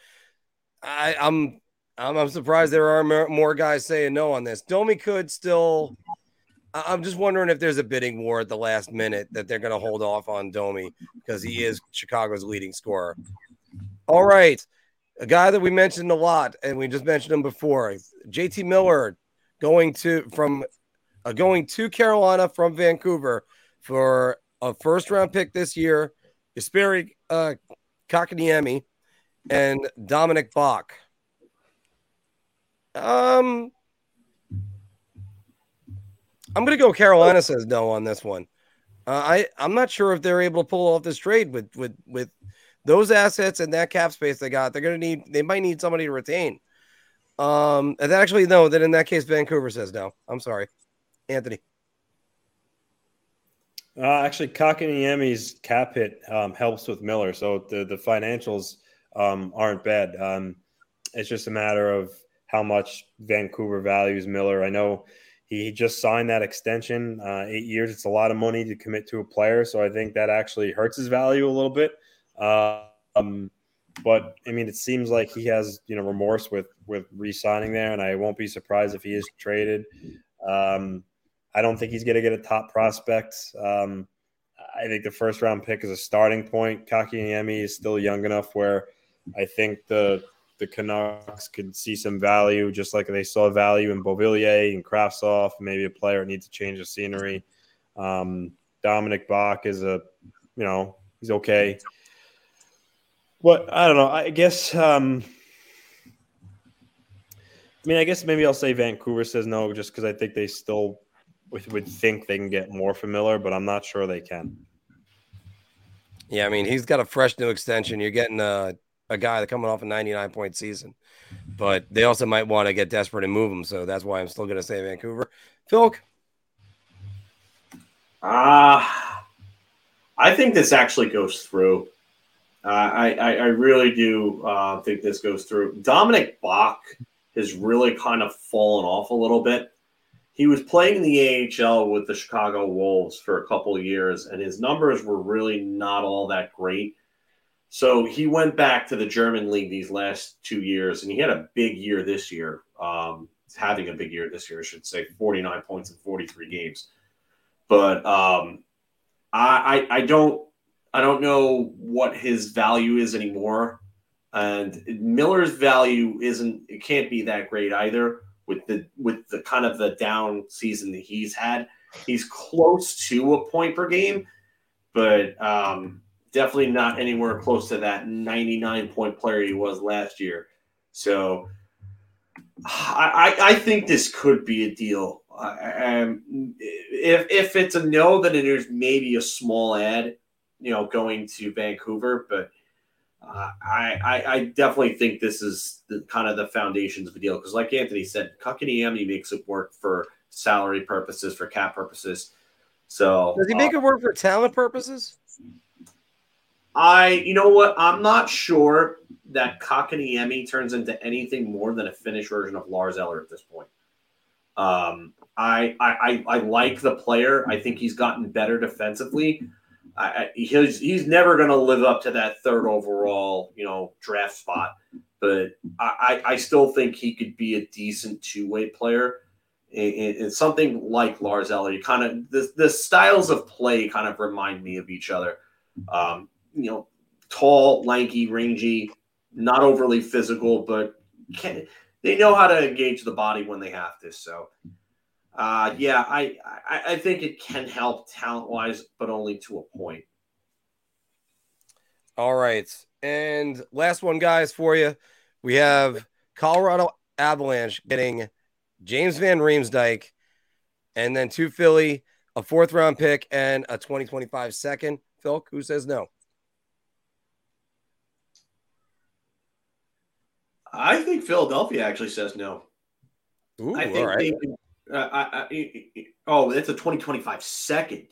I, I'm I'm, I'm surprised there are more guys saying no on this. Domi could still I'm just wondering if there's a bidding war at the last minute that they're going to hold off on Domi because he is Chicago's leading scorer. All right. A guy that we mentioned a lot, and we just mentioned him before, JT Miller going to from uh, going to Carolina from Vancouver for a first round pick this year, Jesperi uh, Kotkaniemi and Dominic Bokk. Um, I'm going to go Carolina says no on this one. Uh, I I'm not sure if they're able to pull off this trade with with with those assets and that cap space they got. They're going to need they might need somebody to retain. Um, and actually no. Then in that case, Vancouver says no. I'm sorry, Anthony. Uh, actually, Kotkaniemi's cap hit um, helps with Miller, so the the financials um, aren't bad. Um, it's just a matter of how much Vancouver values Miller. I know he just signed that extension, uh, eight years. It's a lot of money to commit to a player, so I think that actually hurts his value a little bit. Uh, um, but I mean, it seems like he has you know remorse with with re-signing there, and I won't be surprised if he is traded. Um, I don't think he's going to get a top prospect. Um, I think the first round pick is a starting point. Kotkaniemi is still young enough where I think the the Canucks could see some value, just like they saw value in Beauvillier and Kravtsov. Maybe a player needs to change the scenery. Um, Dominic Bokk is a, you know, he's okay. But I don't know. I guess. Um, I mean, I guess maybe I'll say Vancouver says no, just because I think they still would, think they can get more from Miller, but I'm not sure they can. Yeah, I mean, he's got a fresh new extension. You're getting a, a guy that coming off a 99 point season, but they also might want to get desperate and move him. So that's why I'm still going to say Vancouver. Phil? Ah, uh, I think this actually goes through. Uh, I, I, I really do uh, think this goes through. Dominic Bokk has really kind of fallen off a little bit. He was playing in the AHL with the Chicago Wolves for a couple years, and his numbers were really not all that great. So he went back to the German league these last two years, and he had a big year this year. Um, having a big year this year, I should say, 49 points in 43 games. But um, I, I, I don't I don't know what his value is anymore. And Miller's value isn't it can't be that great either with the with the kind of the down season that he's had. He's close to a point per game, but um, definitely not anywhere close to that 99 point player he was last year. So I, I think this could be a deal. Um, if, if it's a no, then there's maybe a small ad, you know, going to Vancouver, but – uh, I, I, I definitely think this is the, kind of the foundations of a deal because, like Anthony said, Kotkaniemi makes it work for salary purposes, for cap purposes. So does he make uh, it work for talent purposes? I, you know what, I'm not sure that Kotkaniemi turns into anything more than a finished version of Lars Eller at this point. Um, I, I, I, I like the player. I think he's gotten better defensively. I, he's he's never going to live up to that third overall, you know, draft spot. But I, I still think he could be a decent two way player. And, and, something like Lars Eller, kind of the, the styles of play kind of remind me of each other. Um, you know, tall, lanky, rangy, not overly physical, but can, they know how to engage the body when they have to. So uh, yeah, I, I, I think it can help talent wise, but only to a point. All right. And last one, guys, for you. We have Colorado Avalanche getting James Van Riemsdyk and then two Philly, a fourth round pick, and a 2025 second. Phil, who says no? I think Philadelphia actually says no. Ooh, I think they, uh, I, I, oh, it's a 2025 second.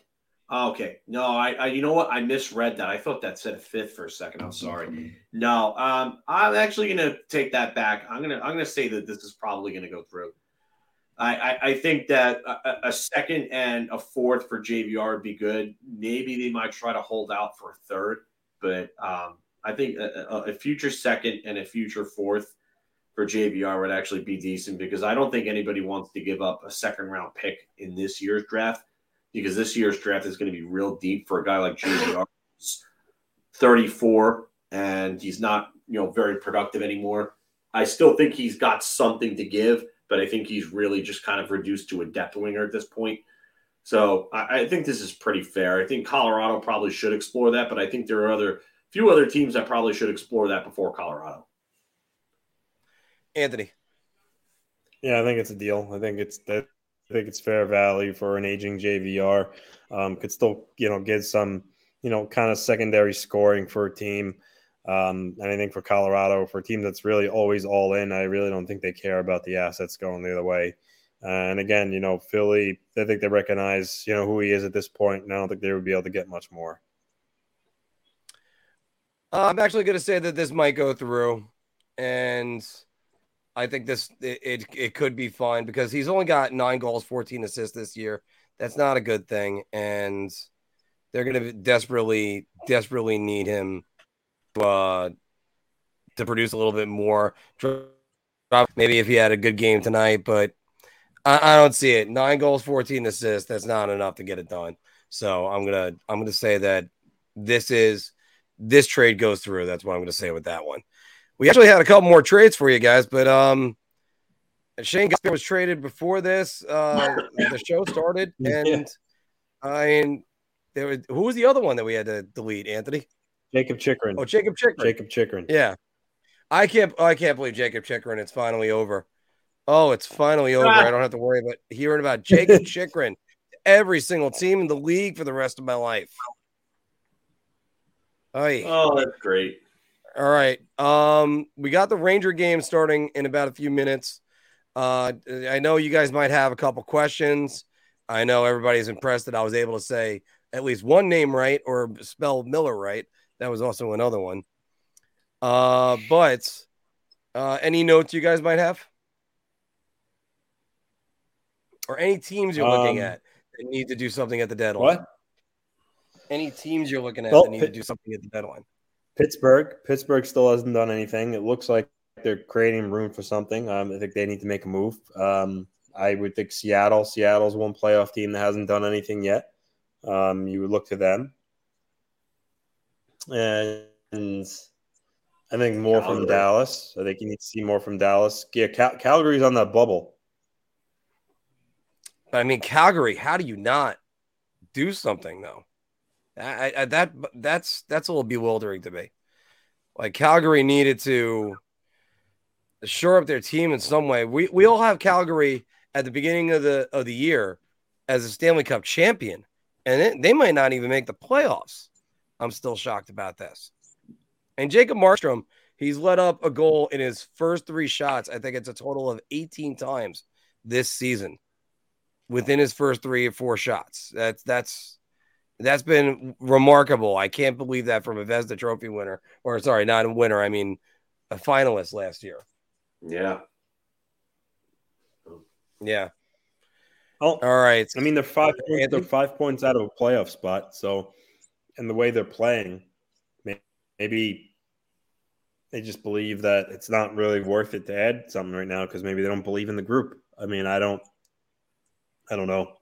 Oh, okay. No, I, I, you know what? I misread that. I thought that said a fifth for a second. I'm sorry. No, um, I'm actually gonna take that back. I'm gonna, I'm gonna say that this is probably gonna go through. I, I, I think that a, a, second and a fourth for JVR would be good. Maybe they might try to hold out for a third, but um, I think a, a future second and a future fourth for JVR would actually be decent because I don't think anybody wants to give up a second round pick in this year's draft because this year's draft is going to be real deep for a guy like JVR. 34 and he's not, you know, very productive anymore. I still think he's got something to give, but I think he's really just kind of reduced to a depth winger at this point. So I, I think this is pretty fair. I think Colorado probably should explore that, but I think there are other few other teams that probably should explore that before Colorado. Anthony. Yeah, I think it's a deal. I think it's that. I think it's fair value for an aging JVR. Um, could still, you know, get some, you know, kind of secondary scoring for a team. Um, and I think for Colorado, for a team that's really always all in, I really don't think they care about the assets going the other way. Uh, and again, you know, Philly, I think they recognize, you know, who he is at this point, and I don't think they would be able to get much more. Uh, I'm actually going to say that this might go through, and I think this it, it, it could be fine because he's only got nine goals, 14 assists this year. That's not a good thing, and they're going to desperately, desperately need him to uh, to produce a little bit more. Maybe if he had a good game tonight, but I, I don't see it. Nine goals, 14 assists. That's not enough to get it done. So I'm gonna I'm gonna say that this is this trade goes through. That's what I'm gonna say with that one. we actually had a couple more trades for you guys, but um, Shane Gaspar was traded before this uh, [laughs] the show started, and yeah. I mean, there was who was the other one that we had to delete? Anthony, Jacob Chychrun. Oh, Jacob Chychrun. Jakob Chychrun. Yeah, I can't. I can't believe Jacob Chychrun. It's finally over. Oh, it's finally over. Ah. I don't have to worry about hearing about Jacob [laughs] Chychrun Every single team in the league for the rest of my life. Oy. Oh, that's great. All right. Um, we got the Ranger game starting in about a few minutes. Uh, I know you guys might have a couple questions. I know everybody's impressed that I was able to say at least one name right or spell Miller right. That was also another one. Uh, but uh, any notes you guys might have? Or any teams you're looking um, at that need to do something at the deadline? What? Any teams you're looking at well, that need Pitt- to do something at the deadline? Pittsburgh. Pittsburgh still hasn't done anything. It looks like they're creating room for something. Um, I think they need to make a move. Um, I would think Seattle. Seattle's one playoff team that hasn't done anything yet. Um, you would look to them. And I think more Calgary. from Dallas. I think you need to see more from Dallas. Yeah, Cal- Calgary's on that bubble. But I mean, Calgary. How do you not do something though? I, I, that that's that's a little bewildering to me. Like Calgary needed to shore up their team in some way. We we all have Calgary at the beginning of the of the year as a Stanley Cup champion, and it, they might not even make the playoffs. I'm still shocked about this. And Jacob Markstrom, he's let up a goal in his first three shots. I think it's a total of 18 times this season within his first three or four shots. That's that's that's been remarkable. I can't believe that from a Vezina Trophy winner, or sorry, not a winner. I mean, a finalist last year. Yeah. Yeah. Oh, all right. I mean, they're five. Points, they're five points out of a playoff spot. So, and the way they're playing, maybe they just believe that it's not really worth it to add something right now because maybe they don't believe in the group. I mean, I don't. I don't know.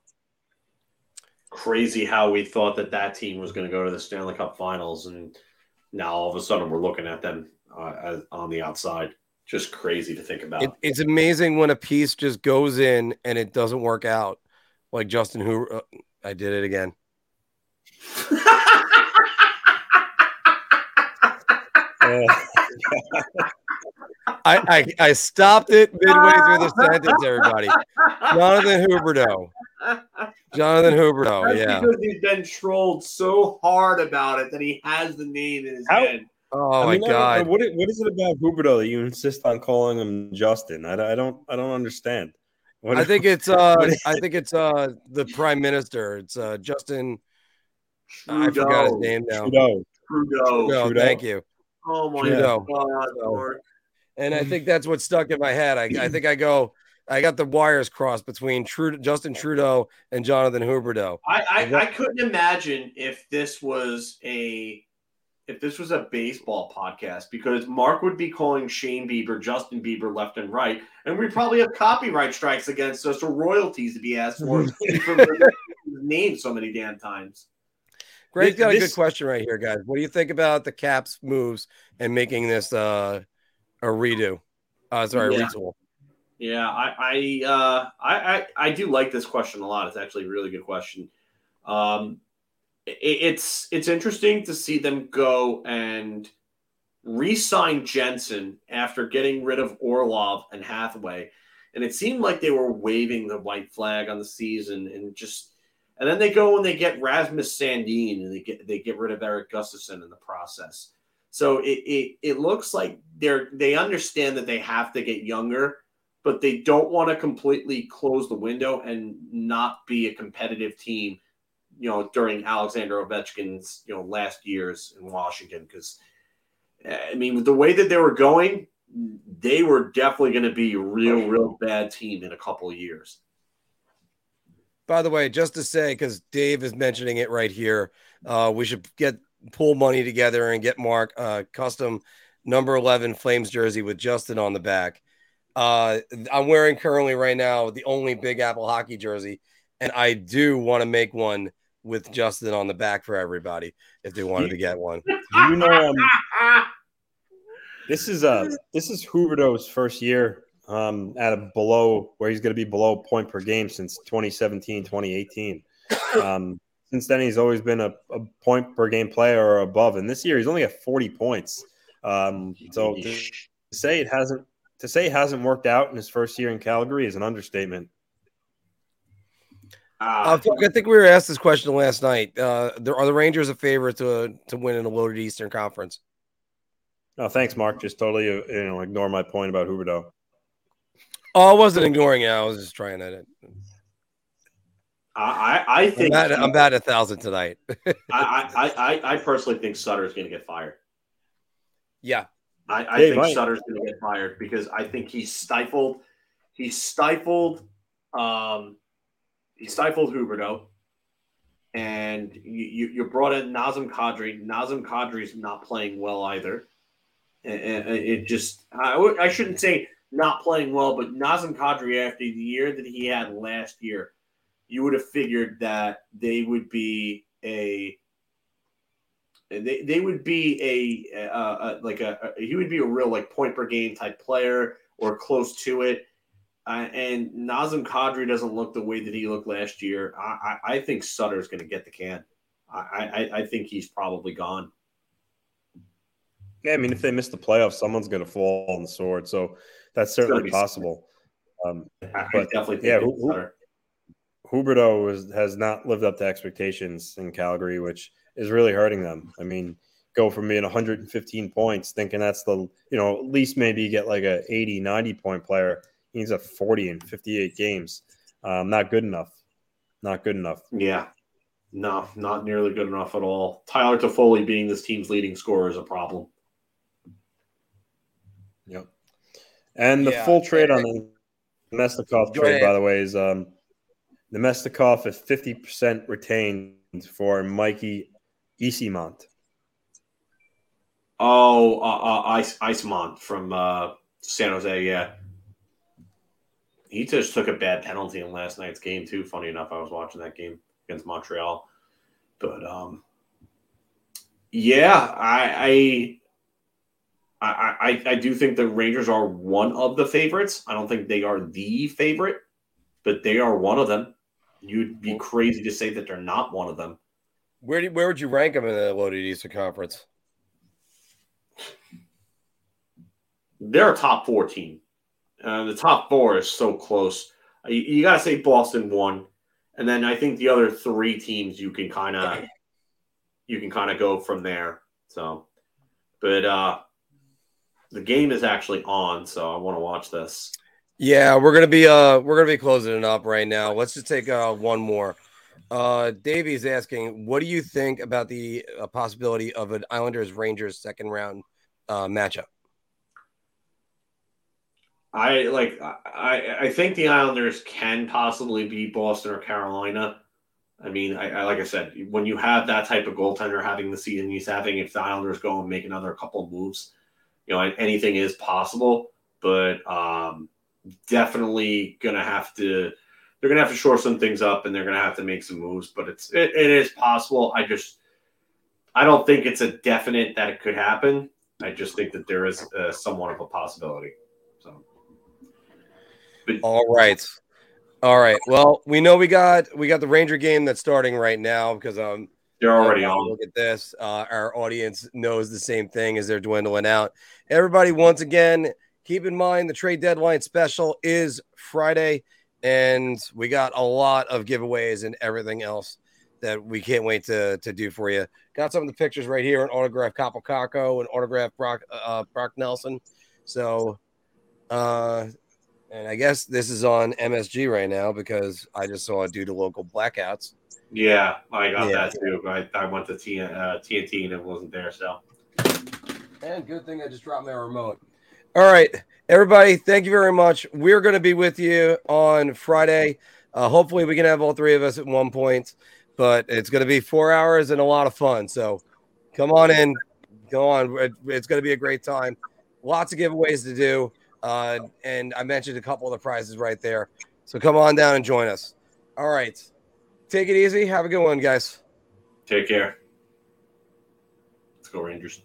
Crazy how we thought that that team was going to go to the Stanley Cup Finals, and now all of a sudden we're looking at them uh, on the outside just crazy to think about. It, it's amazing when a piece just goes in and it doesn't work out. Like Justin who uh, I did it again. [laughs] [laughs] [laughs] I, I, I stopped it midway through the sentence, everybody. Jonathan Huberdeau. Jonathan Huberdeau, That's yeah. Because he's been trolled so hard about it that he has the name in his How, head. Oh I mean, my god! What is, what is it about Huberdeau that you insist on calling him Justin? I, I don't I don't understand. What I think [laughs] it's uh I think it's uh the prime minister. It's uh Justin. Trudeau. I forgot his name now. Trudeau. Trudeau. Trudeau. Trudeau. Thank you. Oh my Trudeau. god! So, and I think that's what stuck in my head. I, I think I go. I got the wires crossed between Trudeau, Justin Trudeau and Jonathan Huberdeau. I, I, I couldn't imagine if this was a if this was a baseball podcast because Mark would be calling Shane Bieber, Justin Bieber left and right, and we'd probably have copyright strikes against us or royalties to be asked for [laughs] name so many damn times. Greg's got a good question right here, guys. What do you think about the Caps moves and making this uh, a redo? Uh, sorry, yeah. retool. Yeah, I I, uh, I I I do like this question a lot. It's actually a really good question. Um, it's it's interesting to see them go and re-sign Jensen after getting rid of Orlov and Hathaway, and it seemed like they were waving the white flag on the season and just. And then they go and they get Rasmus Sandin and they get they get rid of Erik Gustafsson in the process. So it, it it looks like they're they understand that they have to get younger, but they don't want to completely close the window and not be a competitive team you know, during Alexander Ovechkin's, you know, last years in Washington. Because, I mean, with the way that they were going, they were definitely going to be a real, real bad team in a couple of years. By the way, just to say, because Dave is mentioning it right here, uh, we should get pool money together and get Mark uh, custom number 11 Flames jersey with Justin on the back. Uh, I'm wearing currently right now the only Big Apple hockey jersey, and I do want to make one with Justin on the back for everybody if they wanted to get one. [laughs] You know? Um, This is uh this is Huberdeau's first year um, at a below where he's going to be below point per game since 2017, 2018. [laughs] Um, since then, he's always been a, a, point per game player or above, and this year he's only at 40 points. Um, so to, to say it hasn't to say it hasn't worked out in his first year in Calgary is an understatement. Uh, I think we were asked this question last night. Uh, are the Rangers a favorite to to win in a loaded Eastern Conference? No, thanks, Mark. Just totally, uh, you know, ignore my point about Huberdeau. Oh, I wasn't ignoring it. I was just trying to. I, I think I'm at, I'm at a thousand tonight. [laughs] I, I, I, I personally think Sutter is going to get fired. Yeah, I, I think might. Sutter's going to get fired because I think he's stifled. He stifled. Um, he stifled Huberdeau, and you, you brought in Nazem Kadri. Nazem Kadri's not playing well either, and, and it just I, I shouldn't say not playing well, but Nazem Kadri after the year that he had last year, you would have figured that they would be a they, they would be a, a, a like a, a, he would be a real like point per game type player or close to it. Uh, and Nazem Kadri doesn't look the way that he looked last year. I, I, I think Sutter's going to get the can. I, I, I think he's probably gone. Yeah, I mean, if they miss the playoffs, someone's going to fall on the sword. So that's certainly possible. Um, but definitely, yeah, Huberdeau has, has not lived up to expectations in Calgary, which is really hurting them. I mean, go from being 115 points, thinking that's the, you know, at least maybe get like a 80, 90 point player. He's a 40 and 58 games. Um, not good enough. Not good enough. Yeah. No, not nearly good enough at all. Tyler Toffoli being this team's leading scorer is a problem. Yep. And the yeah. full trade on the Namestnikov trade, by the way, is um, Namestnikov is 50% retained for Mikey Eyssimont. Oh, uh, uh, Ice Eyssimont from uh, San Jose. Yeah, he just took a bad penalty in last night's game too. Funny enough, I was watching that game against Montreal, but um, yeah, I, I, I, I do think the Rangers are one of the favorites. I don't think they are the favorite, but they are one of them. You'd be crazy to say that they're not one of them. Where do, where would you rank them in the loaded Eastern Conference? They're a top four team. Uh, the top four is so close. Uh, you, you got to say Boston won, and then I think the other three teams you can kind of you can kind of go from there. So, but uh, the game is actually on, so I want to watch this. Yeah, we're gonna be uh we're gonna be closing it up right now. Let's just take uh one more. Uh, Davey's asking, what do you think about the uh, possibility of an Islanders Rangers second round uh, matchup? I like. I I think the Islanders can possibly beat Boston or Carolina. I mean, I, I, like I said, when you have that type of goaltender having the season he's having, if the Islanders go and make another couple moves, you know, anything is possible. But um, definitely gonna have to they're gonna have to shore some things up and they're gonna have to make some moves. But it's it, it is possible. I just I don't think it's a definite that it could happen. I just think that there is uh, somewhat of a possibility. So, but, all right, all right. Well, we know we got we got the Ranger game that's starting right now because um they're already on. Look at this. Uh, our audience knows the same thing as they're dwindling out. Everybody, once again, keep in mind the trade deadline special is Friday and we got a lot of giveaways and everything else that we can't wait to, to do for you. Got some of the pictures right here an autograph Kaapo Kakko and autograph Brock uh, Brock Nelson. So, uh, and I guess this is on MSG right now because I just saw it due to local blackouts. Yeah, I got yeah. that too. I, I went to T, uh, TNT and it wasn't there. So, and good thing I just dropped my remote. All right, everybody, thank you very much. We're going to be with you on Friday. Uh, hopefully, we can have all three of us at one point, but it's going to be four hours and a lot of fun. So come on in, go on. It's going to be a great time. Lots of giveaways to do. Uh, and I mentioned a couple of the prizes right there. So come on down and join us. All right. Take it easy. Have a good one, guys. Take care. Let's go, Rangers.